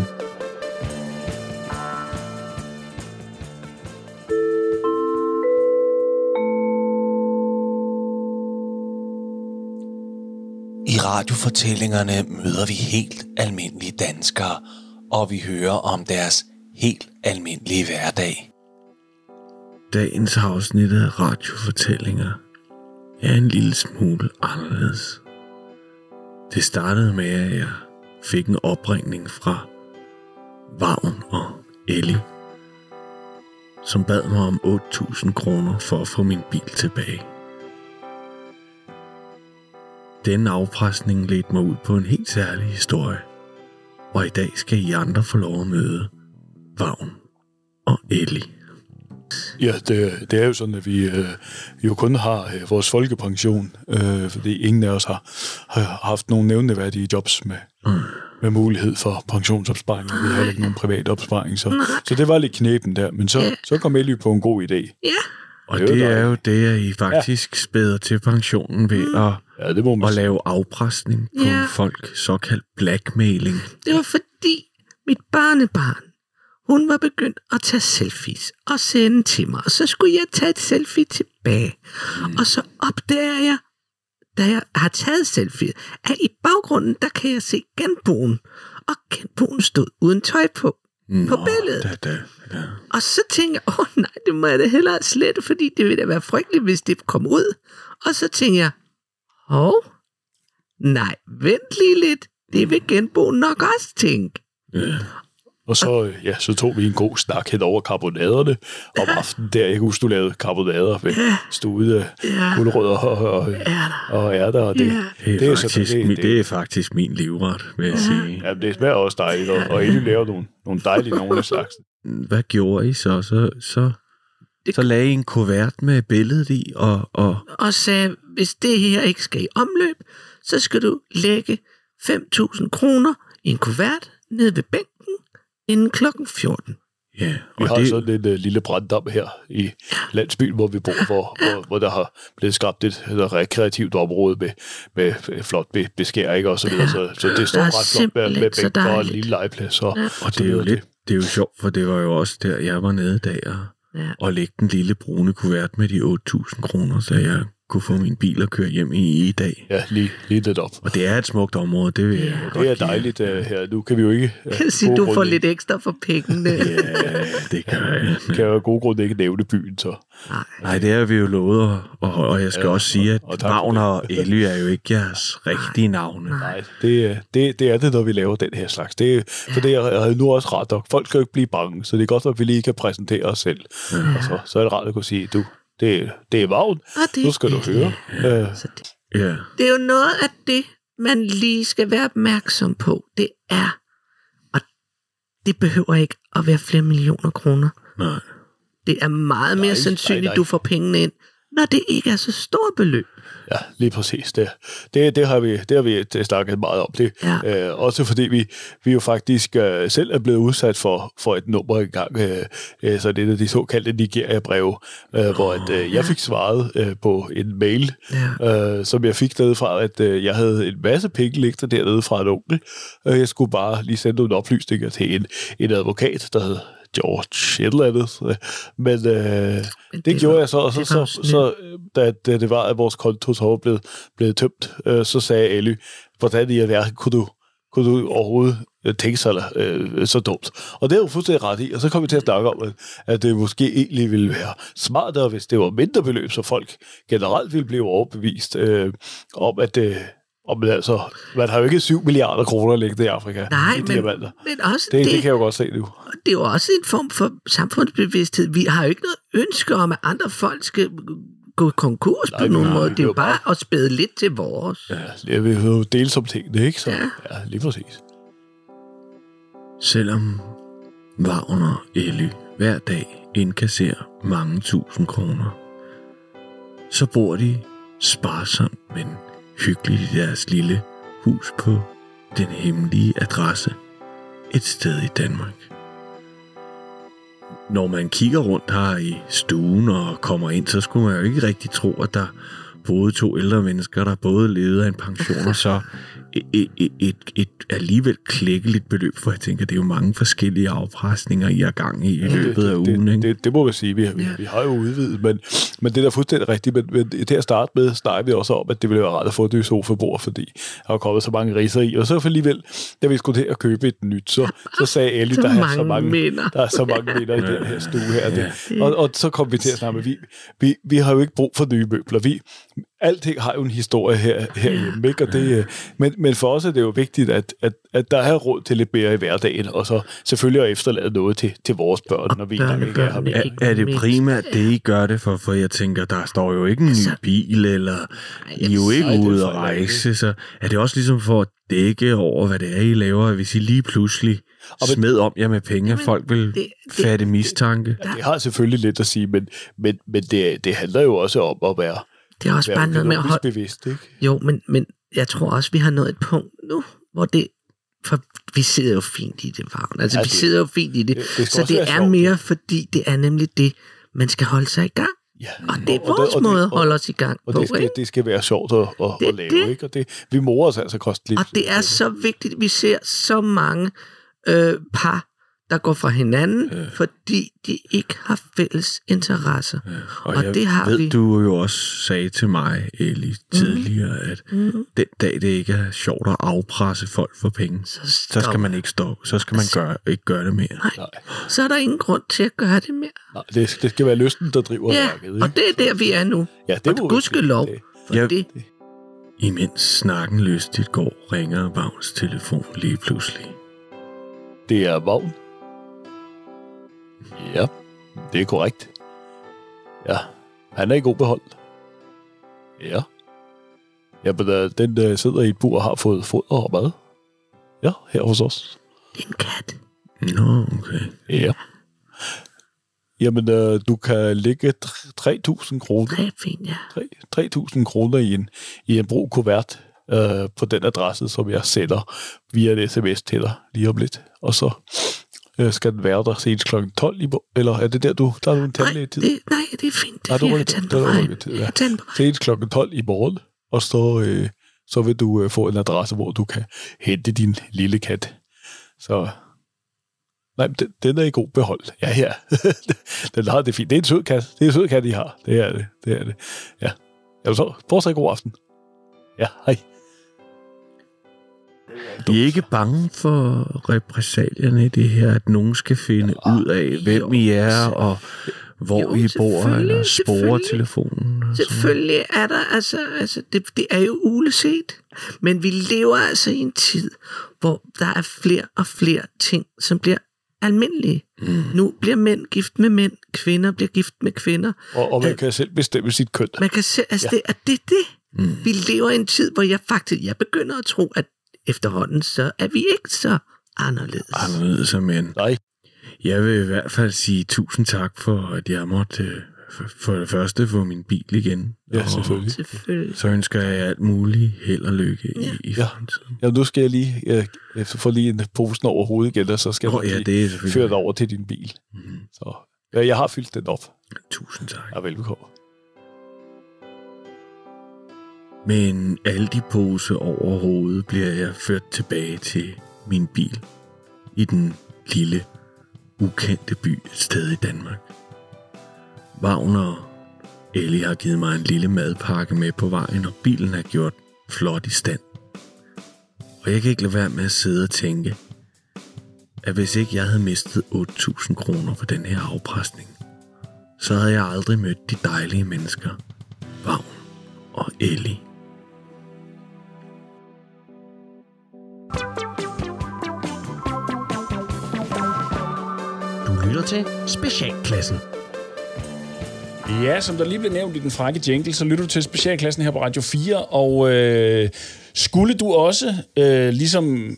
I radiofortællingerne møder vi helt almindelige danskere, og vi hører om deres helt almindelige hverdag. Dagens afsnit af radiofortællinger er en lille smule anderledes. Det startede med, at jeg fik en opringning fra Vagn og Ellie, som bad mig om 8.000 kroner for at få min bil tilbage. Den afpresning ledte mig ud på en helt særlig historie, og i dag skal I andre få lov at møde Vagn og Ellie. Ja, det, det er jo sådan, at vi øh, jo kun har øh, vores folkepension, øh, fordi ingen af os har, har haft nogen nævneværdige jobs med, mm. med mulighed for pensionsopsparing, og vi har heller ikke nogen privat opsparing, så, så det var lidt knepen der, men så, så kom Ellie på en god idé. Ja. Og Det er jo det er jo det, at I faktisk ja. spæder til pensionen ved at, ja, det må man at lave afpresning på Ja. folk, såkaldt blackmailing. Det var fordi mit barnebarn, hun var begyndt at tage selfies og sende til mig. Og så skulle jeg tage et selfie tilbage. Mm. Og så opdager jeg, da jeg har taget selfie, at i baggrunden, der kan jeg se genboen. Og genboen stod uden tøj på. på billedet. Da, da, da. Og så tænkte jeg, åh oh, nej, det må jeg da hellere slette, fordi det ville da være frygteligt, hvis det kom ud. Og så tænkte jeg, hov, nej, vent lige lidt. Det vil genboen nok også tænke. Ja. Og så, ja, så tog vi en god snak hen over karbonaderne om aftenen der. Jeg kan huske, du lavede karbonader med stude Ja. guldrødder og, og, og ærter. Og det, Ja. Det er, det, er så- faktisk, det, det- det er faktisk min livret, vil jeg sige. Ja, det smager også dejligt, og, og Ellie laver nogle, nogle dejlige nogle af slags. Hvad gjorde I så? Så, så, så lagde I en kuvert med billedet i, og, og Og sagde, hvis det her ikke skal i omløb, så skal du lægge 5.000 kroner i en kuvert ned ved bænken inden klokken 14. ja, Vi og har det, sådan en uh, lille branddam her i landsbyen, hvor vi bor, hvor, hvor, hvor der har blevet skabt et et rekreativt område med, med flot be, beskæring og så videre. Så, så det står ret flot med, med simpelthen så bænk og en lille legeplads. Og, Ja. og det er jo lidt, det er jo sjovt, for det var jo også der, jeg var nede i dag og, Ja. og lægge den lille brune kuvert med de 8.000 kroner, så jeg kunne få min bil og køre hjem i i dag. Ja, lige, lige lidt op. Og det er et smukt område, det vil jeg godt Det er dejligt uh, her. Nu kan vi jo ikke... Uh, Jeg kan sige, du får lidt ekstra for pengene. Ja, det gør jeg. kan jo af gode grunde ikke nævne byen, så... Nej, det er vi jo lovet, og, og, og jeg skal Ja, ja, også sige, at og- og det. og Elly er jo ikke jeres rigtige navne. Nej, det, er- det, det er det, når vi laver den her slags. Det, for det er, er nu også rart, og folk skal jo ikke blive bange, så det er godt, at vi lige kan præsentere os selv. Ja. Og så, så er det rart at kunne sige, du, det, det er Vagn, det, nu skal du høre. Uh, Så det, Ja, det er jo noget af det, man lige skal være opmærksom på. Det er, og det behøver ikke at være flere millioner kroner. nej. Det er meget mere Nej, sandsynligt, nej, nej. du får pengene ind, når det ikke er så stort beløb. Ja, lige præcis. Det, det, det har vi, det har vi snakket meget om. Det, Ja. øh, også fordi vi, vi jo faktisk øh, selv er blevet udsat for, for et nummer engang, øh, øh, så det er de såkaldte Nigeria-breve, øh, hvor at, øh, jeg fik svaret øh, på en mail, ja. øh, som jeg fik dernede fra, at øh, jeg havde en masse penge liggende dernede fra en onkel. Øh, jeg skulle bare lige sende nogle oplysninger til en, en advokat, der hed George et eller andet. Men øh, det, gjorde jeg så, og så, så, så da, da det var, at vores konto så var blevet, blevet tømt, øh, så sagde Elly, hvordan i alverden kunne du, kunne du overhovedet øh, tænke sig øh, så dumt? Og det er jo fuldstændig ret i, og så kom vi til at snakke om, at, at det måske egentlig ville være smartere, hvis det var mindre beløb, så folk generelt ville blive overbevist øh, om, at øh, om, man altså, man har jo ikke 7 milliarder kroner liggende i Afrika. Nej, i men, diamanter. men også Det, det, det, kan jeg jo godt se nu. det er jo også en form for samfundsbevidsthed. Vi har jo ikke noget ønske om, at andre folk skal gå konkurs Nej, på nogen har- måde. Det er jo bare at spæde lidt til vores. Ja, jeg vil jo dele som tingene, ikke? Så, ja. ja, lige præcis. Selvom Wagner Elly hver dag indkasserer mange tusind kroner, så bor de sparsomt, men hyggeligt i deres lille hus på den hemmelige adresse et sted i Danmark. Når man kigger rundt her i stuen og kommer ind, så skulle man jo ikke rigtig tro, at der boede to ældre mennesker, der både levede af en pension og så et, et, et, et, et alligevel klækkeligt beløb, for jeg tænker, det er jo mange forskellige afpresninger, I er gang i i løbet af ugen. det, ikke? det, det må vi sige. Vi, vi, vi har jo udvidet, men, men det er da fuldstændig rigtigt. Men, men til at starte med snakker vi også om, at det ville være rart at få et nyt sofabord, fordi der er kommet så mange riser i. Og så alligevel, da vi skulle til at købe et nyt, så, så sagde Ellie, der er så mange mange, minder. der er så mange minder i den her stue her. Det. Og, og så kom vi til at snakke med, vi, vi, vi har jo ikke brug for nye møbler. Vi, alting har jo en historie her, herhjemme, ikke? Og det, øh, men, men for os er det jo vigtigt, at, at, at der er råd til lidt mere i hverdagen, og så selvfølgelig at efterlade noget til, til vores børn, når vi engang ikke er her. Er, er det primært det, I gør det for? For jeg tænker, der står jo ikke en ny bil, eller I er jo ikke det ude at rejse, så er det også ligesom for at dække over, hvad det er, I laver, hvis I lige pludselig smed om jer med penge, folk vil fatte mistanke? Ja, det har selvfølgelig lidt at sige, men, men, men det, det handler jo også om at være, Det er også bare noget med at holde... bevidst, ikke? Jo, men, men jeg tror også, vi har nået et punkt nu, hvor det... For vi sidder jo fint i det, Vagn. Altså, Ja, ja, vi det- sidder jo fint i det. det- det så det er sjovt. mere, fordi det er nemlig det, man skal holde sig i gang. Ja. Og det er Og- og vores det- og det- måde at og- holde os i gang Og på, det skal, ikke? det skal være sjovt at, at, Det at lave, det. ikke? Og det, vi morer os altså kosteligt. Og det er så vigtigt, vi ser så mange øh, par, der går fra hinanden, ja. fordi de ikke har fælles interesser. Ja. Og, Og jeg det har ved, vi. du jo også sagde til mig, Eli, tidligere, at Mhm. den dag, det ikke er sjovt at afpresse folk for penge, så, så skal man ikke stoppe. Så skal man gøre, ikke gøre det mere. Nej. Så er der ingen grund til at gøre det mere. Nej, det, det skal være lysten, der driver Ja, værket, ikke? og det er der, vi er nu. Ja, det og vi gudskelov. sige. For Ja. det. Imens snakken lystigt går, ringer Vagns telefon lige pludselig. Det er vogn. Ja, det er korrekt. Ja, han er i god behold. Ja. Ja, men øh, den øh, sidder i et bur og har fået foder og mad. Ja, her hos os. Det er en kat. Nå, okay. Ja. Jamen, øh, du kan lægge tr- 3.000 kroner. Det er fint, ja. Tre- 3.000 kroner i en, i en brug kuvert øh, på den adresse, som jeg sender via en sms til dig lige om lidt. Og så øh, skal den være der senest kl. 12 i Eller er det der, du der er du en tandlægetid? Det, nej, det er fint. Nej, du på er til, Jeg ja. på Senest kl. 12 i morgen, og så, øh, så vil du øh, få en adresse, hvor du kan hente din lille kat. Så Nej, den, den er i god behold. Ja, ja. den har det fint. Det er en sød kat. Det er en sød kat, I har. Det er det. Det er det. Ja. Jamen så, fortsat god aften. Ja, hej. I er ikke bange for repressalierne i det her, at nogen skal finde ud af, hvem I er, og hvor Jo, I bor, eller spore telefonen? og sådan. Selvfølgelig er der, altså, altså det, det er jo uleset. Men vi lever altså i en tid, hvor der er flere og flere ting, som bliver almindelige. Mm. Nu bliver mænd gift med mænd, kvinder bliver gift med kvinder. Og, og man kan selv bestemme sit køn. Man kan se, altså ja. det, er det det. Mm. Vi lever i en tid, hvor jeg faktisk, jeg begynder at tro, at efterhånden, så er vi ikke så anderledes. Anderledes, men Nej. jeg vil i hvert fald sige tusind tak for, at jeg måtte øh, For det første få min bil igen. Ja, og selvfølgelig. Selvfølgelig. Så ønsker jeg alt muligt held og lykke i, i Ja. fremtiden. Ja, nu skal jeg lige jeg, jeg får lige en posen over hovedet igen, og så skal Nå, jeg ja, det er føre det over til din bil. Mm. Så ja, jeg har fyldt den op. Tusind tak. Ja, velbekomme. Men alle de pose over hovedet bliver jeg ført tilbage til min bil i den lille, ukendte by et sted i Danmark. Wagner og Ellie har givet mig en lille madpakke med på vejen, og bilen er gjort flot i stand. Og jeg kan ikke lade være med at sidde og tænke, at hvis ikke jeg havde mistet 8.000 kroner på den her afpresning, så havde jeg aldrig mødt de dejlige mennesker, Vagn og Ellie. Du lytter til Specialklassen. Ja, som der lige blev nævnt i den frække jingle, så lytter du til specialklassen her på Radio 4, og øh, skulle du også, øh, ligesom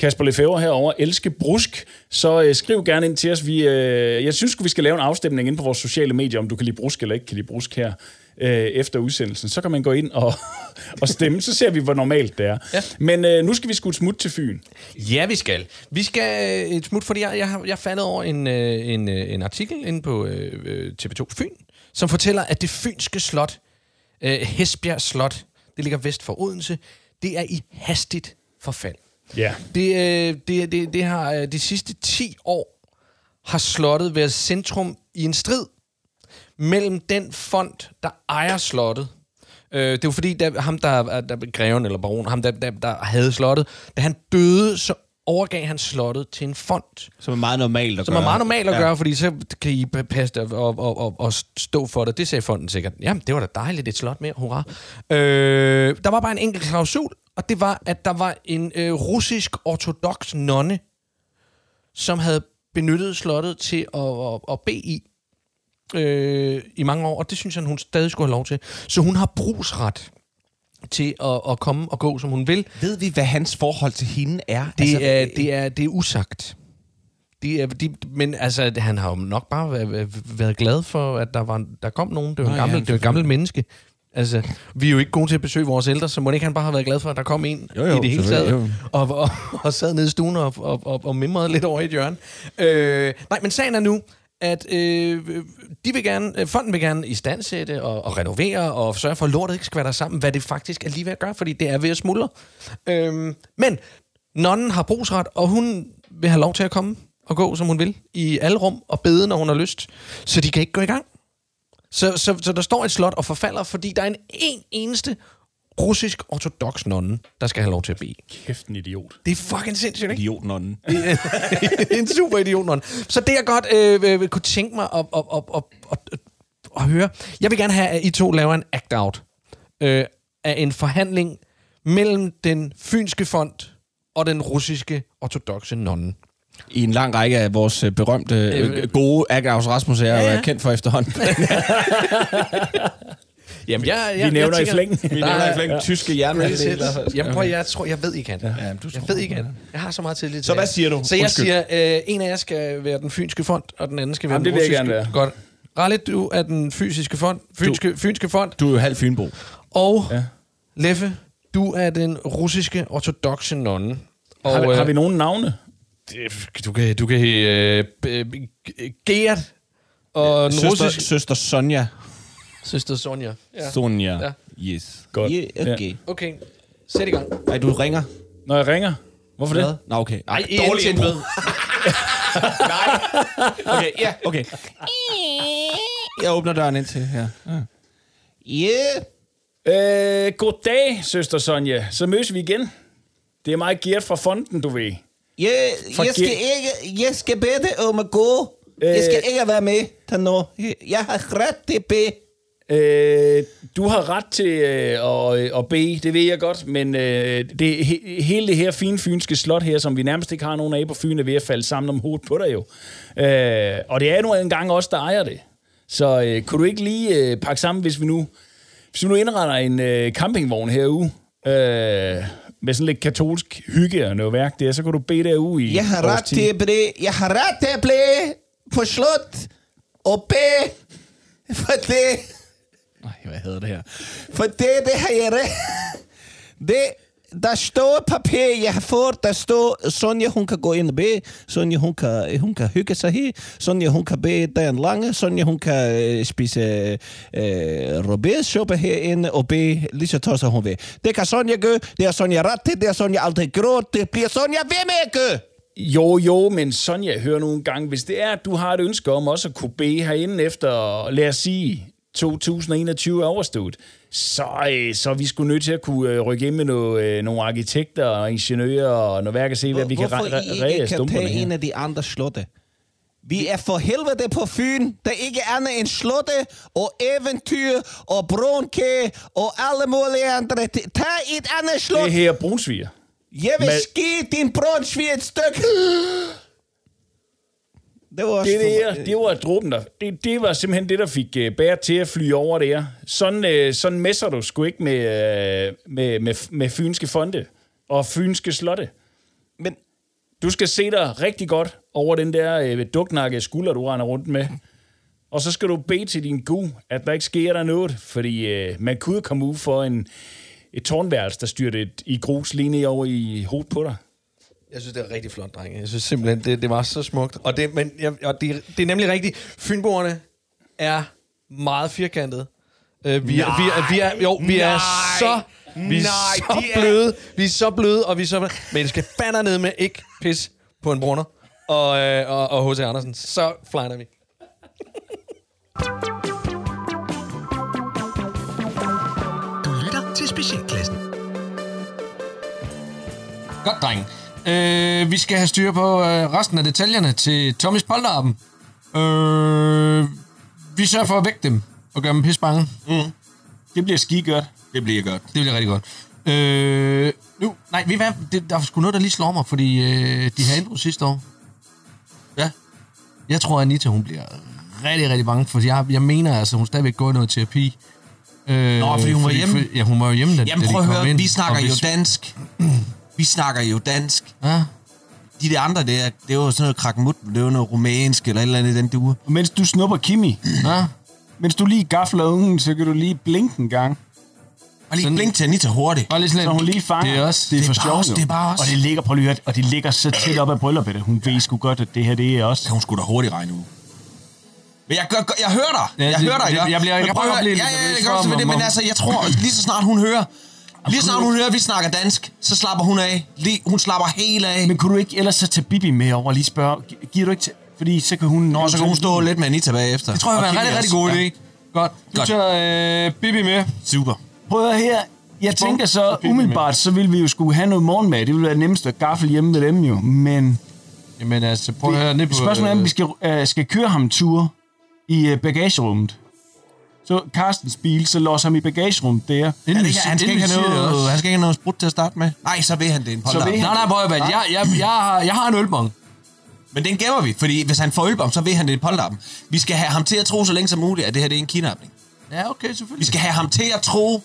Kasper Lefebvre herover elske brusk, så øh, skriv gerne ind til os. Vi, øh, jeg synes, vi skal lave en afstemning ind på vores sociale medier, om du kan lide brusk eller ikke kan lide brusk her øh, efter udsendelsen. Så kan man gå ind og, og stemme, så ser vi, hvor normalt det er. Ja. Men øh, nu skal vi sgu et smut til Fyn. Ja, vi skal. Vi skal et smut, fordi jeg, jeg, har, jeg faldet over en, øh, en, øh, en artikel inde på øh, øh, TV2 Fyn, som fortæller, at det fynske slot, øh, Hesbjerg Slot, det ligger vest for Odense, det er i hastigt forfald. Ja. Det, øh, det, det, det har de sidste 10 år har slottet været centrum i en strid mellem den fond, der ejer slottet. Øh, det var fordi, da, ham der, der greven eller baron, ham der, der, der havde slottet, da han døde, så overgav han slottet til en fond. Som er meget normalt at Som gøre. er meget normalt at Ja. gøre, fordi så kan I passe det og, og, og, og stå for det. Det sagde fonden sikkert. Jamen, det var da dejligt, et slot mere, hurra. Øh, der var bare en enkelt klausul, og det var, at der var en øh, russisk ortodox nonne, som havde benyttet slottet til at, at, at bede i øh, i mange år, og det synes han, hun stadig skulle have lov til. Så hun har brugsret til at, at komme og gå, som hun vil. Ved vi, hvad hans forhold til hende er? Det, Altså, er, det, er, det er usagt. De er, de, men altså, han har jo nok bare været, været glad for, at der, var, der kom nogen. Det var en ja, gammel, det var et gammelt menneske. Altså, vi er jo ikke gode til at besøge vores ældre, så må ikke han bare have været glad for, at der kom en Jo, jo, i det hele taget, og, og, og sad nede i stuen og, og, og, og mimrede lidt over i et hjørne. Øh, nej, men sagen er nu, at øh, øh, de vil gerne, øh, fonden vil gerne i standsætte og, og renovere og sørge for, at lortet ikke skvatter sammen, hvad det faktisk er lige ved at gøre, fordi det er ved at smuldre. Øh, men nonnen har brugsret, og hun vil have lov til at komme og gå, som hun vil, i alle rum og bede, når hun har lyst. Så de kan ikke gå i gang. Så, så, så der står et slot og forfalder, fordi der er en, en eneste russisk ortodox nonne, der skal have lov til at bede. Kæft en idiot. Det er fucking sindssygt, ikke? Idiotnonnen. Det er en super idiot nonne. Så det jeg godt øh, vil kunne tænke mig at, at, at, at, at, at, at høre, jeg vil gerne have, at I to laver en act-out øh, af en forhandling mellem den fynske fond og den russiske ortodoxe nonne. I en lang række af vores øh, berømte, øh, gode Agaus Rasmus er ja. ja. kendt for efterhånden. Jamen, jeg, jeg, Vi nævner jeg i flæng. Vi nævner i flæng tyske jernmænd. Jamen, prøv, jeg tror, jeg ved, I kan. Ja, Ja, du jeg ved, I kan. Jeg har så meget tillid til Så hvad siger du? Så jeg Undskyld. siger, øh, en af jer skal være den fynske fond, og den anden skal være Jamen, den det vil jeg russiske. gerne Godt. Rallet, du er den fysiske fond, fynske, fynske fond, Du er jo halv Fynbo. og Ja. ja. Leffe, du er den russiske ortodoxe nonne. Og, Har, vi, øh, har vi nogen navne? det- Du kan, du kan øh, øh, Gert og den Søster, russiske søster Sonja. Søster Sonja. Ja. Sonja. Ja. Yes. Godt. Yeah, okay. Okay, sæt i gang. Ej, du ringer. Når jeg ringer? Hvorfor det? Nå, okay. Ej, Ej, dårlig med. Okay, ja, okay. Jeg åbner døren ind til her. Yeah. Øh, goddag, søster Sonja. Så mødes vi igen. Det er mig, Gert fra Fonden, du ved. Jeg, For jeg, skal ge- ikke, jeg skal bede om at gå. Jeg skal ikke være med til nu. Jeg har ret til at bede. Øh, du har ret til øh, at, at bede, det ved jeg godt, men øh, det, he, hele det her fine fynske slot her, som vi nærmest ikke har nogen af på Fyn, er ved at falde sammen om hovedet på dig jo. Øh, og det er nu engang os, der ejer det. Så øh, kunne du ikke lige øh, pakke sammen, hvis vi nu, hvis vi nu indretter en øh, campingvogn herude, øh, med sådan lidt katolsk hygge og noget værk der, så kan du bede derude i Jeg har ret til at bede. Jeg har ret til at blive på slot og bede. For det... Nej, hvad hedder det her? For det, det her, er det, der står papir, jeg har fået, der står, Sonja, hun kan gå ind og bede, Sonja, hun kan, hun kan hygge sig her, Sonja, hun kan bede dagen lange, Sonja, hun kan øh, spise øh, rødbedesuppe herinde og bede lige så tosset hun vil. Det kan Sonja gøre, det er Sonja ret til, det er Sonja aldrig gråt, det bliver Sonja ved med at gøre. Jo, jo, men Sonja, hør nu en gang. Hvis det er, at du har et ønske om også at kunne bede herinde efter, lad os sige, 2021 er overstået, så, øh, så er vi sgu nødt til at kunne øh, rykke ind med noget, øh, nogle arkitekter og ingeniører og noget værk og se, hvad vi kan Hvorfor re- I ikke kan tage en af de andre slotte? Vi er for helvede på Fyn. Der ikke er andet end slotte og eventyr og brunkage og alle mulige andre. Tag et andet slot. Det her er Brunsviger. Jeg vil Med- ski din brunsvig et stykke. Det var også Det for- der, det var dråben der. Det, det var simpelthen det, der fik uh, bær til at flyve over der. Sådan, uh, sådan messer du sgu ikke med, uh, med, med, med fynske fonde og fynske slotte. Men du skal se dig rigtig godt over den der uh, duknakke skulder, du render rundt med. Og så skal du bede til din gu, at der ikke sker der noget. Fordi uh, man kunne komme ud for en, et tårnværelse, der styrte et, i grus lige over i hovedet på dig. Jeg synes, det er rigtig flot, drenge. Jeg synes simpelthen, det, det var så smukt. Og, det, men, jeg, og det, det er nemlig rigtigt. Fynboerne er meget firkantede. Uh, vi, er, vi, er, vi er, jo, vi er Nej, så, vi er nej, så de er- bløde. Vi er så bløde, og vi er så... Men det skal fandme ned med ikke pis på en brunner. Og, øh, og, og H.C. Andersen. Så flyner vi. Du lytter til Specialklassen. Godt, dreng. Øh, vi skal have styr på øh, resten af detaljerne til Tommys polterappen. Øh, vi sørger for at vække dem og gøre dem pis bange. Mm. Det bliver skide godt. Det bliver godt. Det bliver rigtig godt. Øh, nu, nej, ved I hvad? Det, der er sgu noget, der lige slår mig, fordi øh, de har indbrud sidste år. Ja. Jeg tror, at Anita, hun bliver rigtig, rigtig bange, for jeg, jeg mener altså, hun stadigvæk går i noget terapi. Øh, Nå, fordi hun var hjemme? For, ja, hun var jo hjemme, da, Jamen da prøv at høre, ind. vi snakker Og jo hvis- dansk. Vi snakker jo dansk. Ja. De der andre, det er, det er jo sådan noget krakmut, det er jo noget rumænsk eller et eller andet i den duer. Mens du snupper Kimi, ja. mens du lige gafler ungen, så kan du lige blinke en gang. Og lige blink til Anita hurtigt. Bare lige sådan så hun lige fanger. Det er også- det er det er for sjovt. det er bare os. Og det ligger, lige at og det ligger så tæt op ad brylluppet. Hun ved sgu godt, at det her, det er også. Hun skulle da hurtigt regne ud. Men jeg, gør, jeg hører dig. Ja, jeg det- hører dig, det- ikke? jeg bliver- jeg kan prøv at bare blive Ja, ja, nervøs det men altså, jeg tror, lige så snart hun hører, lige snart hun hører, at vi snakker dansk, så slapper hun af. Lige, hun slapper helt af. Men kunne du ikke ellers så tage Bibi med over og lige spørge, gi- giver du ikke til, fordi så kan hun... Og så kan hun stå lidt med Anita bagefter. Det tror jeg var en rigtig, rigtig god idé. Godt. Du Godt. tager øh, Bibi med. Super. Prøv at høre her. Jeg tænker så, umiddelbart, så vil vi jo skulle have noget morgenmad. Det ville være nemmest at gaffel hjemme ved dem jo. Men Jamen altså, prøv at høre ned på... spørgsmålet er, om vi skal, uh, skal køre ham tur i uh, bagagerummet. Så Carstens bil, så låser ham i bagagerummet der. Ja, det, kan- han, skal ikke have noget, han skal ikke have noget sprut til at starte med. Nej, så vil han det er en Så vil han- Nej, nej, prøv at jeg, jeg, jeg, har, jeg har en ølbong. Men den gemmer vi, fordi hvis han får ølbom, så vil han det i polterappen. Vi skal have ham til at tro så længe som muligt, at det her det er en kidnapning. Ja, okay, selvfølgelig. Vi skal have ham til at tro,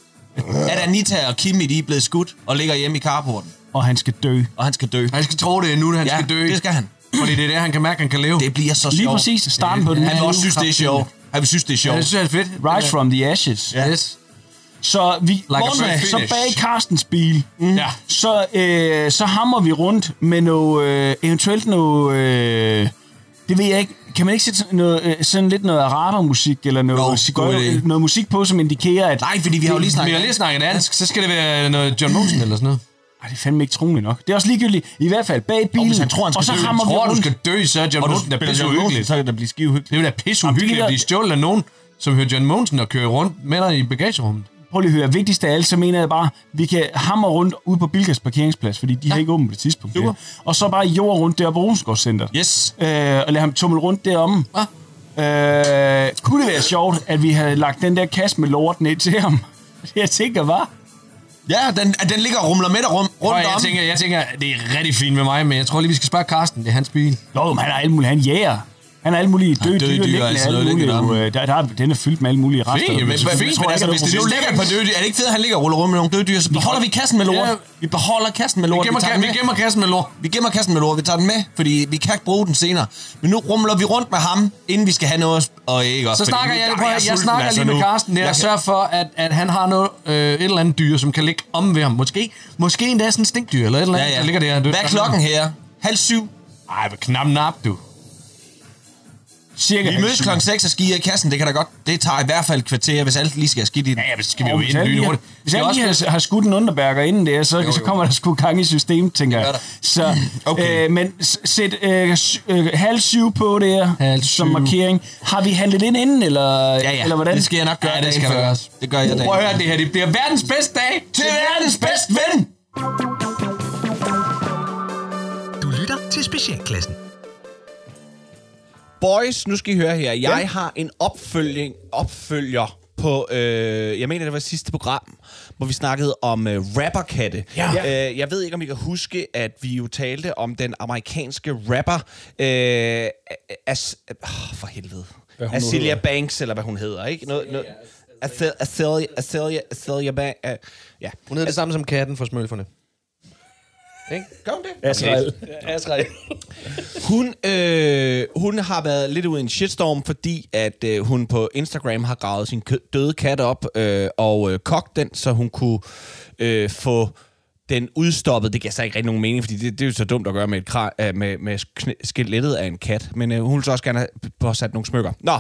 at Anita og Kimi de er blevet skudt og ligger hjemme i carporten. Og han skal dø. Og han skal dø. Han skal tro det er nu, han Ja, skal dø. det skal han. Fordi det er det, han kan mærke, han kan leve. Det bliver så Lige sjovt. præcis starten på den Han vil også synes, det er sjovt. Han vil synes, det er Ja, sjovt. det synes jeg er fedt. Rise from the ashes. Ja. Yes. Så vi morgenmad, bird så bag Carstens bil, mm. Ja. så, øh, så hammer vi rundt med noget, øh, eventuelt noget, øh, det ved jeg ikke, kan man ikke sætte sådan, noget, øh, sådan lidt noget arabermusik, eller noget, god idé. noget musik på, som indikerer, at... Nej, fordi vi har jo lige Vi snakket... har lige snakket dansk, så skal det være noget John Mosen eller sådan noget. Ej, det er fandme ikke troligt nok. Det er også ligegyldigt. I hvert fald bag bilen. hvis han tror, han skal og så dø, hammer vi Tror du rundt. skal dø, så er John Og du Mosen der pisse uhyggeligt. så kan det blive skive hyggeligt. Det er jo da pisse uhyggeligt at blive stjålet af nogen, som hører John Mogensen og kører rundt med dig i bagagerummet. Prøv lige at høre. Vigtigst af alt, så mener jeg bare, vi kan hammer rundt ude på Bilkas parkeringsplads, fordi de ja. har ikke åbent på det tidspunkt. Super. Der. Og så bare jord rundt der på Rosengårdscenteret. Yes. øh, og lade ham tumle rundt deromme. Ah. Øh, kunne det være sjovt, at vi havde lagt den der kasse med lort ned til ham? Jeg tænker, var. Ja, den, den ligger og rumler med dig rum, Prøv, rundt jeg, om. tænker, jeg tænker, det er rigtig fint med mig, men jeg tror lige, vi skal spørge Carsten. Det er hans bil. Jo, men han er alt muligt. Han er jæger. Han har alle mulige døde døde dyr, dyr, liggende, altså alle mulige, øh, der, der, er- den er fyldt med alle mulige rester. Fint, men, fint, men altså, hvis det nu ligger par døde dyr, er det ikke fedt, at han ligger og ruller rundt med nogle døde dyr, så beholder vi kassen med lort. Vi beholder kassen med lort. Vi gemmer, vi gemmer kassen med lort. Vi gemmer kassen med lort, vi tager den med, fordi vi kan ikke bruge den senere. Men nu rumler vi rundt med ham, inden vi skal have noget og ikke også. Så snakker jeg, prøv, jeg, snakker altså, lige med. Carsten der Jeg og sørger for, at, at han har noget, øh, et eller andet dyr, som kan ligge om ved ham. Måske, måske endda sådan en stinkdyr, eller et eller andet, Ja, ja. der ligger der. Hvad er klokken her? Halv syv? Ej, knap nap, du. Cirka Vi mødes klokken 6 og skier i kassen, det kan da godt. Det tager i hvert fald et kvarter, hvis alt lige skal have skidt i den. Ja, ja, så skal vi jo ind lige lynhurtigt. Hvis jeg lige har, har skudt en underbærker inden der, så, Jo, så jo. kommer der sgu gang i systemet, tænker jeg. Så, Okay. øh, men sæt øh, øh, halv syv på der Halv som markering. Har vi handlet ind inden, eller, Ja, ja. eller hvordan? Det skal jeg nok gøre Ja, det skal før. gøres. Det gør jeg dagen Prøv at høre, det her det bliver verdens bedste dag Til verdens bedste ven! Du lytter til Specialklassen. Boys, nu skal I høre her. Jeg ja. har en opfølging, opfølger på, øh, jeg mener, det var sidste program, hvor vi snakkede om øh, rapperkatte. Ja. Øh, jeg ved ikke, om I kan huske, at vi jo talte om den amerikanske rapper, øh, As, øh, for helvede. Azealia. Banks, eller hvad hun hedder, ikke? Noget, noget, Azealia, Azealia, Azealia, Azealia Banks, uh, ja. Hun hedder det samme som katten for smølferne. Ikke? Gør hun det? Asrael. Asrael. Hun, øh, hun har været lidt ude i en shitstorm, fordi at øh, hun på Instagram har gravet sin kø- døde kat op øh, og øh, kogt den, så hun kunne øh, få den udstoppet. Det giver så ikke rigtig nogen mening, fordi det, det er jo så dumt at gøre med, et kra- øh, med, med skelettet af en kat. Men øh, hun vil så også gerne have påsat nogle smykker. Nå,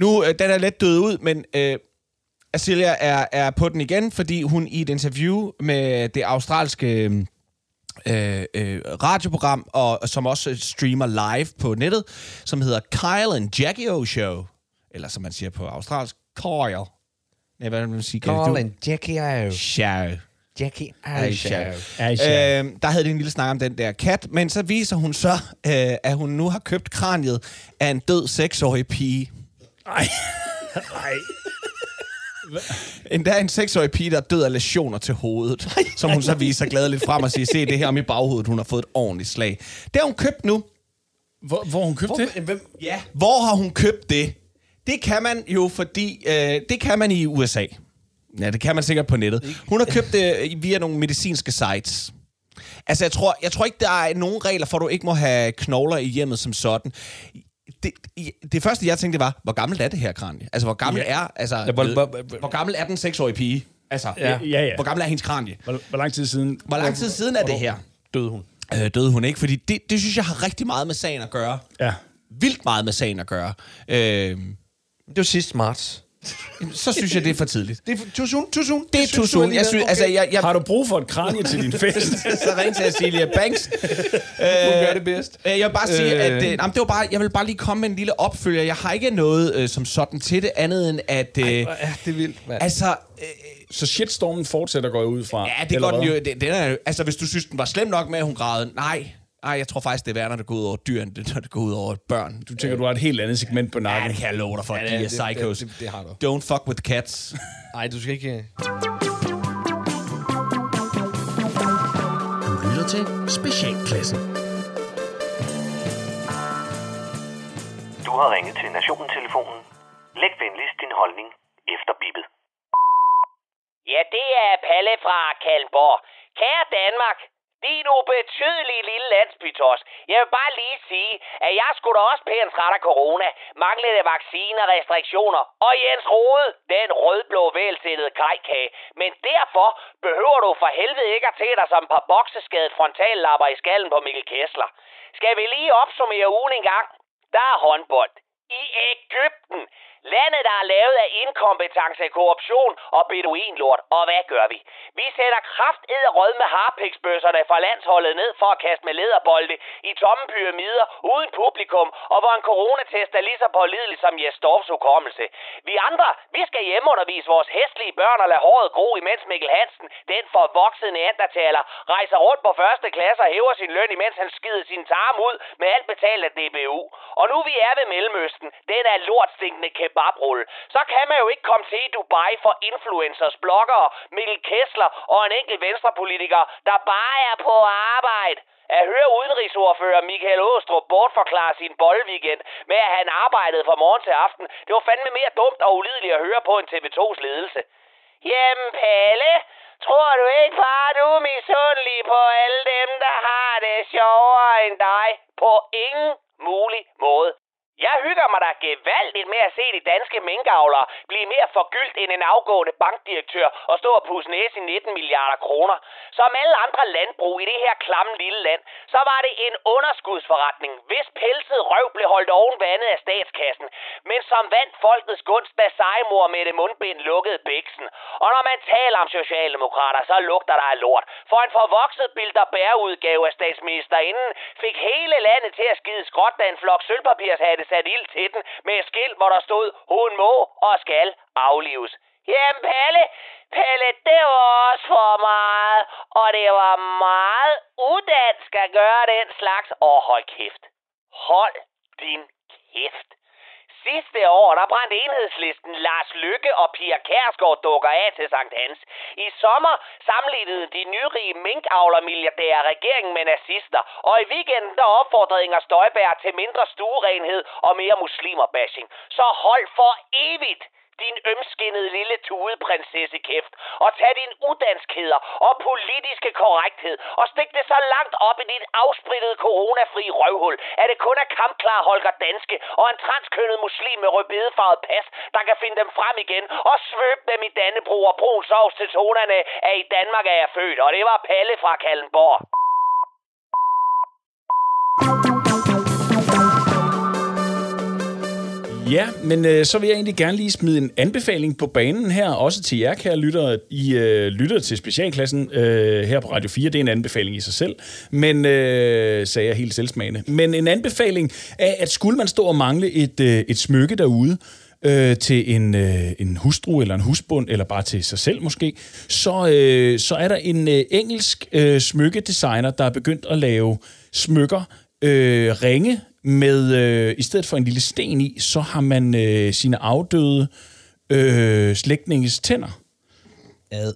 nu øh, den er lidt død ud, men... Øh, Azealia er, er på den igen, fordi hun i et interview med det australske øh, øh, radioprogram, og som også streamer live på nettet, som hedder Kyle and Jackie O Show. Eller som man siger på australsk, Kyle. Nej, hvad man sige? Call and Jackie O. Show. Jackie O. show. Øh, der havde de en lille snak om den der kat, men så viser hun så, øh, at hun nu har købt kraniet af en død seksårig pige. Ej. Ej. Endda en seksårig pige, der er død af lesioner til hovedet, som hun så viser gladeligt frem og siger, se det her om i baghovedet, hun har fået et ordentligt slag. Det har hun købt nu. Hvor, hvor hun købt det? Hvem? Ja. Hvor har hun købt det? Det kan man jo, fordi øh, det kan man i USA. Ja, det kan man sikkert på nettet. Hun har købt det øh, via nogle medicinske sites. Altså, jeg tror, jeg tror ikke, der er nogen regler for, at du ikke må have knogler i hjemmet som sådan. Det, det første, jeg tænkte, var, hvor gammelt er det her kranie? Altså, hvor gammel Ja. er, altså, Ja, hvor- hvor, hvor- hvor gammel er den seksårige pige? Altså, Ja, ja, ja. hvor gammel er hendes kranie? Hvor, hvor lang tid siden? Hvor lang tid siden er det her? Døde hun. Øh, døde hun ikke? Fordi det, det synes jeg har rigtig meget med sagen at gøre. Ja. Vildt meget med sagen at gøre. Øh, Det var sidst marts. Så synes jeg, det er for tidligt. Det er too soon, too soon. Det er too soon. Jeg synes, altså, jeg, jeg, Har du brug for et kranie til din fest? så ring til Azealia Banks. Hun gør det bedst. Øh, jeg vil bare sige, Øh. at øh, jamen, det var bare, jeg vil bare lige komme med en lille opfølger. Jeg har ikke noget øh, som sådan til det, andet end at... Øh, Ja, det er vildt, mand. altså, øh, Så shitstormen fortsætter, går jeg ud fra. ja, det går den jo... Det, den er, altså, hvis du synes, den var slem nok med, at hun græd, nej. Nej, jeg tror faktisk, det er værre, når det går ud over dyr, end det, når det går ud over børn. Du tænker, du har et helt andet segment på Ja, nakken. det kan jeg love dig for. Ja, de er det- psychos. det- det- det har du. Don't fuck with cats. Nej, du skal ikke... Du lytter til Specialklassen. Du har ringet til Nationen-telefonen. Læg venligst din holdning efter bippet. Ja, det er Palle fra Kalmborg. Kære Danmark, din ubetydelige lille landsbytos. Jeg vil bare lige sige, at jeg skulle da også pænt træt af corona, manglende vacciner, restriktioner og Jens Rode, den rødblå vælsættede kajkage. Men derfor behøver du for helvede ikke at tage dig som et par bokseskadet frontallapper i skallen på Mikkel Kessler. Skal vi lige opsummere ugen en gang? Der er håndbold. I Ægypten. Landet, der er lavet af inkompetence, korruption og beduinlort. Og hvad gør vi? Vi sætter kraft rød med harpiksbøsserne fra landsholdet ned for at kaste med lederbolde i tomme pyramider uden publikum, og hvor en coronatest er lige så pålidelig som Jes Dorfs hukommelse. Vi andre, vi skal hjemmeundervise vores hæstlige børn og lade håret gro, imens Mikkel Hansen, den forvoksede neandertaler, rejser rundt på første klasse og hæver sin løn, imens han skider sin tarm ud med alt betalt af DBU. Og nu vi er ved Mellemøsten, den er lortstinkende kebabrulle, så kan man jo ikke komme til Dubai for influencers, bloggere, Mikkel Kessler og en enkelt venstrepolitiker, der bare er på arbejde. At høre udenrigsordfører Michael Åstrup bortforklare sin boldweekend med, at han arbejdede fra morgen til aften, det var fandme mere dumt og ulideligt at høre på en TV2's ledelse. Jamen, Palle, tror du ikke bare, du er misundelig på alle dem, der har det sjovere end dig? På ingen mulig måde. Jeg hygger mig da gevaldigt med at se de danske minkavlere blive mere forgyldt end en afgående bankdirektør og stå og pusse næse i 19 milliarder kroner. Som alle andre landbrug i det her klamme lille land, så var det en underskudsforretning, hvis pelset røv blev holdt oven vandet af statskassen, men som vandt folkets gunst, da sejmor med det mundbind lukkede bæksen. Og når man taler om socialdemokrater, så lugter der af lort. For en forvokset bilder bæreudgave af statsministerinden fik hele landet til at skide skråt, da en flok sølvpapirshatte sat ild til den med et skilt, hvor der stod, hun må og skal aflives. Jamen Palle, Palle, det var også for meget, og det var meget udansk at gøre den slags. Og hold kæft. Hold din kæft. Sidste år, der brændte enhedslisten Lars Lykke og Pia Kærsgaard dukker af til Sankt Hans. I sommer sammenlignede de nyrige minkavlermilliardærer regeringen med nazister. Og i weekenden, der opfordrede Inger Støjberg til mindre stuerenhed og mere muslimerbashing. Så hold for evigt din ømskinnede lille tudeprinsesse kæft, og tag din udanskheder og politiske korrekthed, og stik det så langt op i dit afsprittede coronafri røvhul, at det kun er kampklar Holger Danske og en transkønnet muslim med rødbedefarvet pas, der kan finde dem frem igen og svøbe dem i Dannebro og brun sovs til tonerne af i Danmark er jeg født, og det var Palle fra Kallenborg. Ja, men øh, så vil jeg egentlig gerne lige smide en anbefaling på banen her, også til jer, kære lyttere. I øh, lytter til specialklassen øh, her på Radio 4. Det er en anbefaling i sig selv, men øh, sagde jeg helt selvsmagende. Men en anbefaling af, at skulle man stå og mangle et, øh, et smykke derude, øh, til en, øh, en hustru eller en husbund, eller bare til sig selv måske, så, øh, så er der en øh, engelsk øh, smykkedesigner, der er begyndt at lave smykker, øh, ringe med, øh, i stedet for en lille sten i, så har man øh, sine afdøde øh, slægtninges tænder. Ad.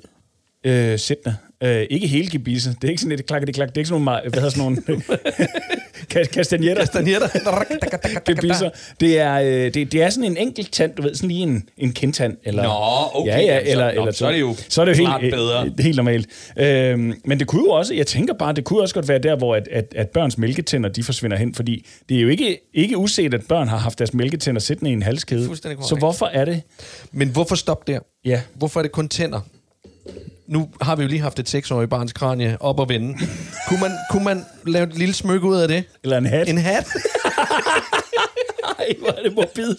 Øh, sættende. Øh, ikke hele gebisse. Det er ikke sådan et klak, det klak. Det er ikke sådan nogle, hvad hedder sådan nogle kastanjetter. Kastanjetter. gebisser. Det er, øh, det, det er sådan en enkelt tand, du ved, sådan lige en, en kindtand. Eller, Nå, okay, Ja, ja, jamen, så- eller, eller så er det jo så er det jo helt, bedre. øh, helt normalt. Øhm, men det kunne jo også, jeg tænker bare, det kunne også godt være der, hvor at, at, at børns mælketænder, de forsvinder hen, fordi det er jo ikke, ikke uset, at børn har haft deres mælketænder siddende i en halskæde. Så hvorfor er det? Men hvorfor stop der? Ja. Hvorfor er det kun tænder? Nu har vi jo lige haft et seksårigt barns kranie op og vende. kunne, man, kunne man lave et lille smykke ud af det? Eller en hat? En hat? Ej, hvor er det morbidt.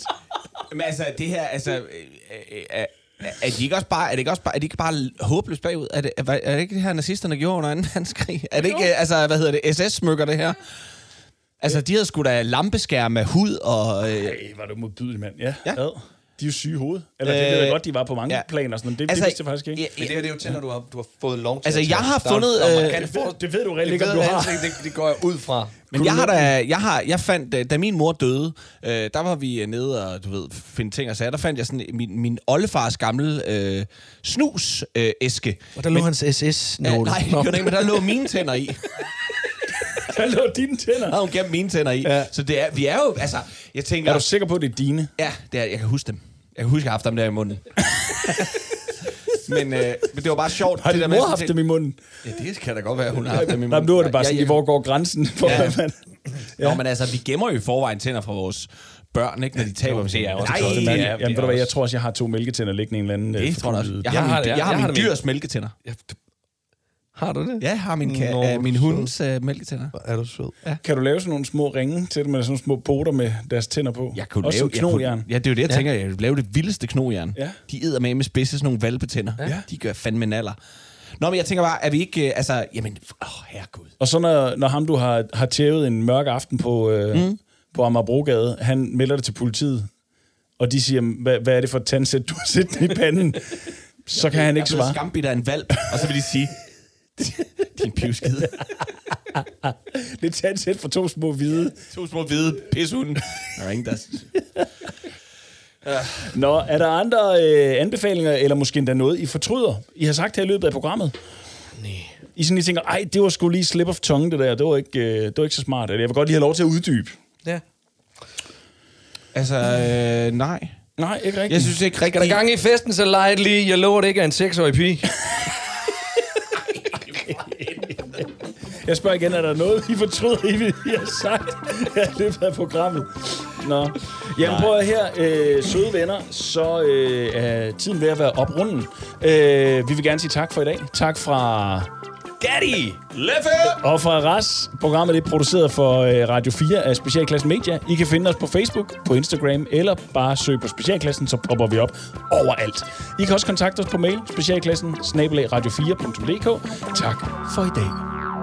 Men altså, det her, altså... Øh, øh, øh, er de ikke også bare, er det ikke også bare, er de ikke bare håbløst bagud? Er det, er, er det ikke det her, nazisterne gjorde under 2. verdenskrig? Er det ikke, øh, altså, hvad hedder det, SS-smykker det her? Altså, de havde sgu da lampeskær med hud og... Øh, Ej, var du modbydelig, mand. Ja. Ja. ja. De er jo syge i hovedet. Eller det Øh, ved jeg godt, de var på mange ja. ja. planer. og Sådan. Det, Altså, det vidste jeg faktisk ikke. ja, Men det, er- det er jo tænder, du har, du har fået lov til Altså, jeg har fundet, der er øh, Det ved, det ved du reelt Det, ikke, om du har. det, det går jeg ud fra. Men jeg har da, jeg har, jeg fandt, øh, da min mor døde, øh, der var vi øh, nede og, du ved, finde ting og sager. Der fandt jeg sådan min, min oldefars gamle øh, snus øh, æske. Og der lå hans SS-nåle. Ja, nej, det det ikke, men der lå mine tænder i. Der lå dine tænder. Der havde hun gemt mine tænder i. Ja. Så det er, vi er jo, altså, jeg tænker... Er du sikker på, at det er dine? Ja, det er, jeg kan huske dem. Jeg kan huske, at jeg har haft dem der i munden. men, øh, men det var bare sjovt. Har det din der med, mor at haft tænke- dem i munden? Ja, det kan da godt være, hun har haft dem i munden. Nej, men nu er det bare sådan, Ja, ja. hvor går grænsen for, Ja. man... Ja. Nå, men altså, vi gemmer jo i forvejen tænder fra vores børn, ikke, når de taber dem. det er også Nej, Jamen, det er- jamen, det ved er du hvad, jeg tror også, jeg har to mælketænder liggende i en eller anden... det tror jeg også. Jeg Jeg har, har min, det- jeg, jeg har har min det med- dyrs mælketænder. Har du det? Ja, jeg har min, ka- Nå, øh, min hunds øh, mælketænder. Hvor Er du sød? Kan du lave sådan nogle små ringe til dem, eller sådan nogle små poter med deres tænder på? Jeg kunne også lave, knogjern. Jeg kunne, ja, det er jo det, jeg Ja. tænker. Jeg vil lave det vildeste knogjern. Ja. De æder med med spidse sådan nogle valpetænder. Ja. De gør fandme naller. Nå, men jeg tænker bare, er vi ikke... øh, Altså, jamen, åh, herregud. Og så når, når ham, du har, har tævet en mørk aften på, øh, mm. på Amagerbrogade, han melder det til politiet, og de siger, hvad, hvad er det for et tandsæt, du har sæt i panden? så kan han ikke Jeg er blevet svare. skambidt af en valp, og så vil de sige, din er et tandsæt for to små hvide. To små hvide pishunde. Der er ingen, der... Nå, er der andre øh, anbefalinger, eller måske endda noget, I fortryder, I har sagt her i løbet af programmet? I sådan lige tænker, ej, det var sgu lige slip of tongue, det der. Det var ikke, øh, det var ikke så smart. Eller Jeg vil godt lige have lov til at uddybe. Ja. Altså, øh, nej. Nej, ikke rigtigt. Jeg synes ikke Skal der rigtigt... gang i festen, så lege lige. Jeg lover, det ikke er en seksårig pige. Jeg spørger igen, er der noget, I fortryder, I, I har sagt i løbet af programmet? Nå. Jamen prøv at her, øh, søde venner, så øh, er tiden ved at være oprunden. Øh, vi vil gerne sige tak for i dag. Tak fra Gatti! Leffe! Og fra RAS, programmet er produceret for øh, Radio 4 af Specialklassen Media. I kan finde os på Facebook, på Instagram, eller bare søg på Specialklassen, så popper vi op overalt. I kan også kontakte os på mail, specialklassen, radio4.dk. Tak for i dag.